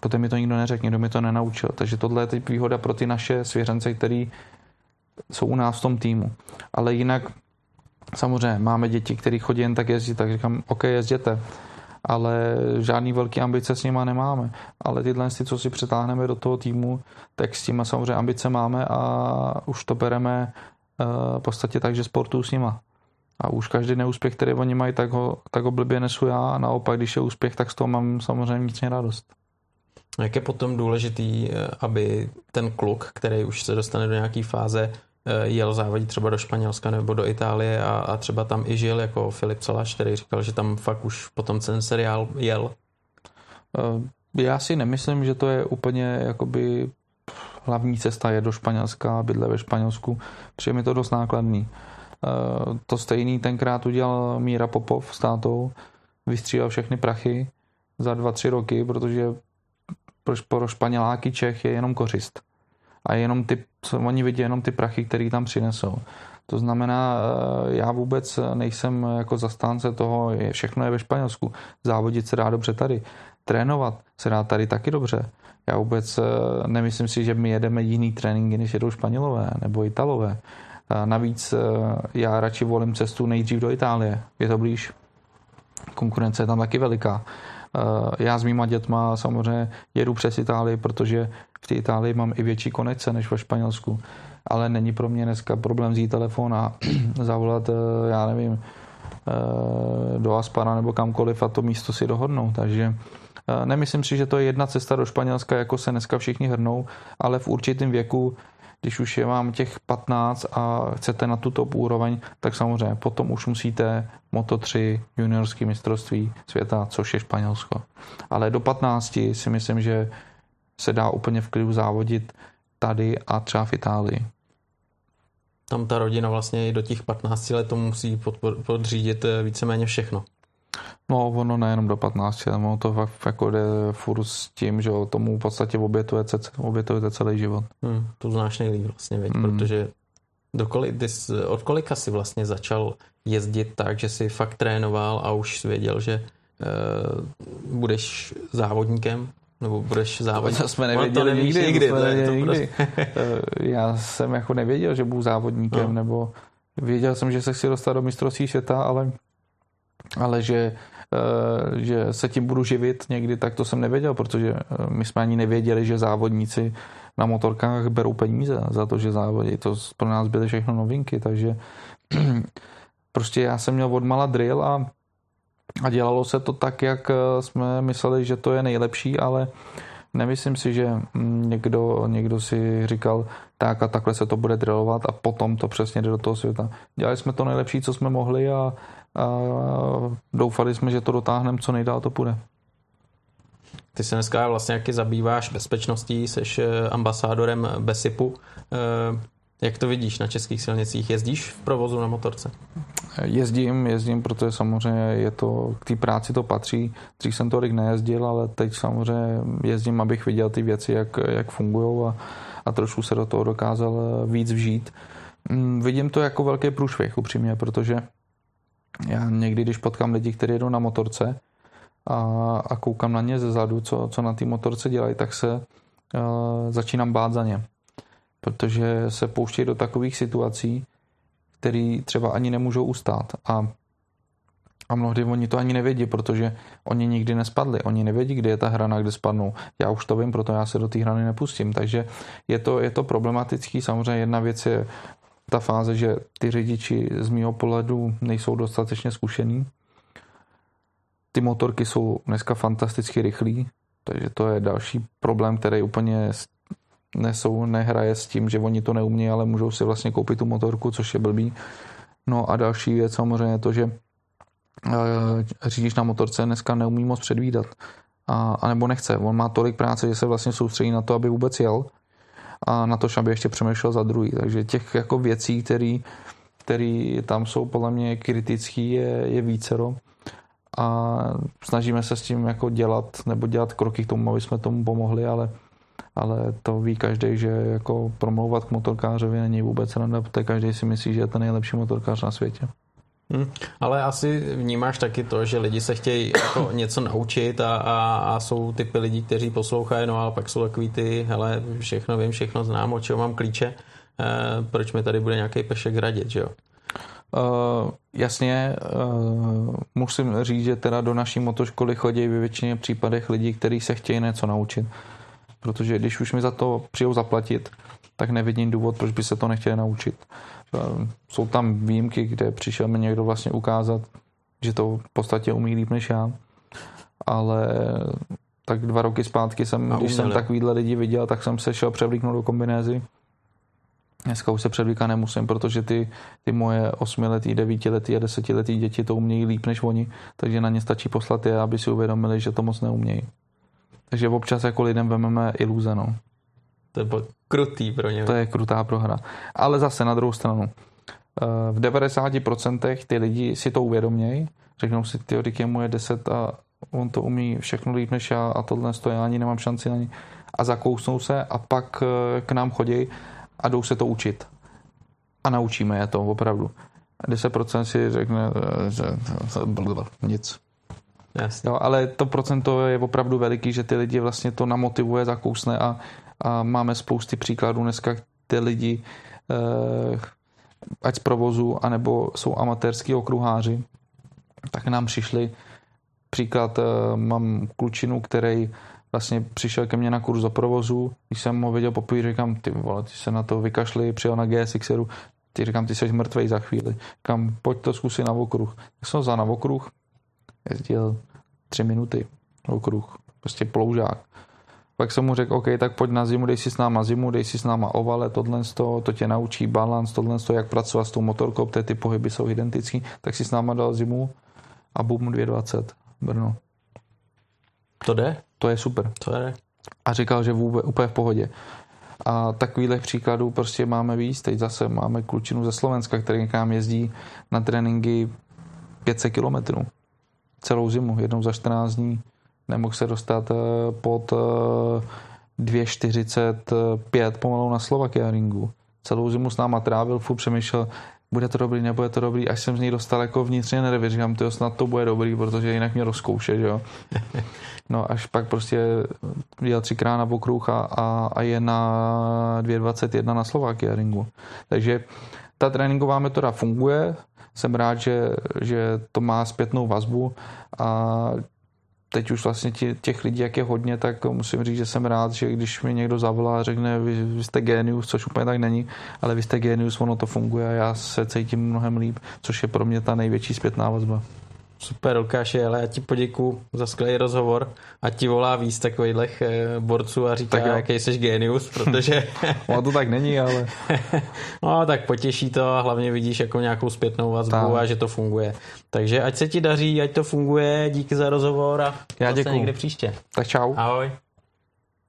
Potom mi to nikdo neřekl, nikdo mi to nenaučil. Takže tohle je teď výhoda pro ty naše svěřence, který jsou u nás v tom týmu. Ale jinak samozřejmě máme děti, které chodí jen tak jezdit, tak říkám, OK, jezděte ale žádný velký ambice s nima nemáme. Ale tyhle, co si přetáhneme do toho týmu, tak s tím samozřejmě ambice máme a už to bereme eh, v podstatě tak, že sportu s nima. A už každý neúspěch, který oni mají, tak ho, tak ho blbě nesu já a naopak, když je úspěch, tak z toho mám samozřejmě vnitřně radost. Jak je potom důležitý, eh, aby ten kluk, který už se dostane do nějaké fáze, jel závodit třeba do Španělska nebo do Itálie a, a třeba tam i žil jako Filip Solaš, který říkal, že tam fakt už potom ten seriál jel. Eh, já si nemyslím, že to je úplně jakoby hlavní cesta je do Španělska, bydle ve Španělsku, protože mi to dost nákladný. Eh, to stejný tenkrát udělal Míra Popov s tátou, vystřílel všechny prachy za dva, tři roky, protože pro Španěláky Čech je jenom kořist a jenom ty, oni vidí jenom ty prachy, které tam přinesou. To znamená, eh, já vůbec nejsem jako zastánce toho, všechno je ve Španělsku. Závodit se dá dobře tady. Trénovat se dá tady taky dobře. Já vůbec eh, nemyslím si, že my jedeme jiný tréninky, než jedou Španělové nebo Italové. Navíc eh, já radši volím cestu nejdřív do Itálie. Je to blíž. Konkurence je tam taky veliká. Já s mýma dětma samozřejmě jedu přes Itálii, protože v té Itálii mám i větší konekce než ve Španělsku. Ale není pro mě dneska problém vzít telefon a zavolat, eh, já nevím, eh, do Aspara nebo kamkoliv a to místo si dohodnou. Takže eh, nemyslím si, že to je jedna cesta do Španělska, jako se dneska všichni hrnou, ale v určitém věku když už je vám těch 15 a chcete na tu top úroveň, tak samozřejmě potom už musíte Moto3 juniorský mistrovství světa, což je Španělsko. Ale do 15 si myslím, že se dá úplně v klidu závodit tady a třeba v Itálii. Tam ta rodina vlastně i do těch 15 let to musí podřídit eh, víceméně všechno. No, ono nejenom do 15, ono to fakt jako jde furt s tím, že tomu v podstatě obětujete, obětujete celý život. Hmm, to znáš nejlíp vlastně, věď, hmm. protože dokoli, od kolika jsi vlastně začal jezdit tak, že jsi fakt trénoval a už věděl, že uh, budeš závodníkem? Nebo budeš závodit? To jsme nevěděli to nikdy. nikdy, to je to nikdy. Prostě... Já jsem jako nevěděl, že budu závodníkem, no. nebo věděl jsem, že se chci dostat do mistrovství světa, ale, ale že, eh, že se tím budu živit někdy, tak to jsem nevěděl, protože eh, my jsme ani nevěděli, že závodníci na motorkách berou peníze za to, že závodí. To pro nás byly všechno novinky, takže prostě já jsem měl odmala drill a a dělalo se to tak, jak eh, jsme mysleli, že to je nejlepší, ale nemyslím si, že mm, někdo, někdo si říkal, tak a takhle se to bude drillovat a potom to přesně jde do toho světa. Dělali jsme to nejlepší, co jsme mohli a, a doufali jsme, že to dotáhneme, co nejdál to půjde. Ty se dneska vlastně jaký zabýváš bezpečností, jsi eh, ambasádorem BESIPu. Eh, Jak to vidíš na českých silnicích? Jezdíš v provozu na motorce? Jezdím, jezdím, protože samozřejmě je to, k té práci to patří. Dřív jsem tolik nejezdil, ale teď samozřejmě jezdím, abych viděl ty věci, jak, jak fungují a, a trošku se do toho dokázal víc vžít. Mm, vidím to jako velký průšvih, upřímně, protože já někdy, když potkám lidi, kteří jedou na motorce a, a koukám na ně ze zadu, co, co na té motorce dělají, tak se uh, začínám bát za ně. Protože se pouštějí do takových situací, které třeba ani nemůžou ustát. A, a mnohdy oni to ani nevědí, protože oni nikdy nespadli. Oni nevědí, kde je ta hrana, kde spadnou. Já už to vím, proto já se do té hrany nepustím. Takže je to, je to problematický. Samozřejmě jedna věc je ta fáze, že ty řidiči z mého pohledu nejsou dostatečně zkušený. Ty motorky jsou dneska fantasticky rychlý, takže to je další problém, který úplně nesou, nehraje s tím, že oni to neumějí, ale můžou si vlastně koupit tu motorku, což je blbý. No a další věc samozřejmě je to, že eh, řidič na motorce dneska neumí moc předvídat. A, a nebo nechce. On má tolik práce, že se vlastně soustředí na to, aby vůbec jel a na to, aby ještě přemýšlel za druhý. Takže těch jako věcí, které který tam jsou podle mě kritický, je, je vícero a snažíme se s tím jako dělat nebo dělat kroky k tomu, aby jsme tomu pomohli, ale, ale to ví každý, že jako promlouvat k motorkářovi není vůbec randa, protože každý si myslí, že je ten nejlepší motorkář na světě. Hmm, ale asi vnímáš taky to, že lidi se chtějí jako něco naučit a, a, a jsou typy lidí, kteří poslouchají, no a pak jsou takový ty, hele, všechno vím, všechno znám, o čeho mám klíče, eh, proč mi tady bude nějaký pešek radit, že jo? Uh, jasně, uh, musím říct, že teda do naší motoškoly chodí ve většině případech lidi, kteří se chtějí něco naučit. Protože když už mi za to přijou zaplatit, tak nevidím důvod, proč by se to nechtěli naučit. Ehm, jsou tam výjimky, kde přišel mi někdo vlastně ukázat, že to v podstatě umí líp než já. Ale tak dva roky zpátky jsem, když jsem takovýhle lidi viděl, tak jsem se šel převlíknout do kombinézy. Dneska už se převlíkat nemusím, protože ty, ty moje osmiletý, devítiletý a desetiletý děti to umějí líp než oni, takže na ně stačí poslat je, aby si uvědomili, že to moc neumějí. Takže občas jako lidem vememe iluze, no. To je krutý pro ně. To je krutá prohra. Ale zase na druhou stranu, eh, v 90% ty lidi si to uvědomějí, řeknou si, ty mu je 10 a on to umí všechno líp než já a tohle to já ani nemám šanci na ní. A zakousnou se a pak eh, k nám chodí a jdou se to učit. A naučíme je to opravdu. 10% si řekne, eh, že nic. Jasně. Jo, ale to procento je opravdu veliký, že ty lidi vlastně to namotivuje, zakousne a, a máme spousty příkladů dneska, ty lidi eh, ať z provozu, anebo jsou amatérský okruháři, tak nám přišli příklad, eh, mám klučinu, který vlastně přišel ke mně na kurz do provozu, když jsem ho viděl poprvé, říkám, ty vole, ty se na to vykašli, přijel na GSXeru, ty říkám, ty jsi mrtvej za chvíli. Říkám, pojď to zkusit na okruh. Tak jsem za na okruh, jezdil tři minuty okruh, prostě ploužák. Pak jsem mu řekl, OK, tak pojď na zimu, dej si s náma zimu, dej si s náma ovale, tohle, to, to tě naučí balans, tohle, to, jak pracovat s tou motorkou, protože ty pohyby jsou identický, tak si s náma dal zimu a bum 220 Brno. To jde? To je super. To jde. A říkal, že vůbec úplně v pohodě. A takovýchhle příkladů prostě máme víc. Teď zase máme klučinu ze Slovenska, který k nám jezdí na tréninky 500 kilometrů. Celou zimu, jednou za 14 dní nemohl se dostat eh, pod 2,45 eh, pomalu na Slovakia ringu. Celou zimu s náma trávil, furt přemýšlel, bude to dobrý, nebude to dobrý, až jsem z něj dostal jako vnitřně nervy, říkám, to snad to bude dobrý, protože jinak mě rozkouše, jo. No až pak prostě jel třikrát na okruh a, a, a je na 2,21 na Slovakia ringu. Takže ta tréninková metoda funguje, jsem rád, že, že to má zpětnou vazbu a teď už vlastně těch lidí, jak je hodně, tak musím říct, že jsem rád, že když mi někdo zavolá a řekne, vy, vy jste genius, což úplně tak není, ale vy jste genius, ono to funguje a já se cítím mnohem líp, což je pro mě ta největší zpětná vazba. Super, Lukáši, ale já ti poděkuju za skvělý rozhovor a ti volá víc takových eh, borců a říká, tak jaký jsi genius, protože... no to tak není, ale... no tak potěší to a hlavně vidíš jako nějakou zpětnou vazbu tak. a že to funguje. Takže ať se ti daří, ať to funguje, díky za rozhovor a já děkuji. někde příště. Tak čau. Ahoj.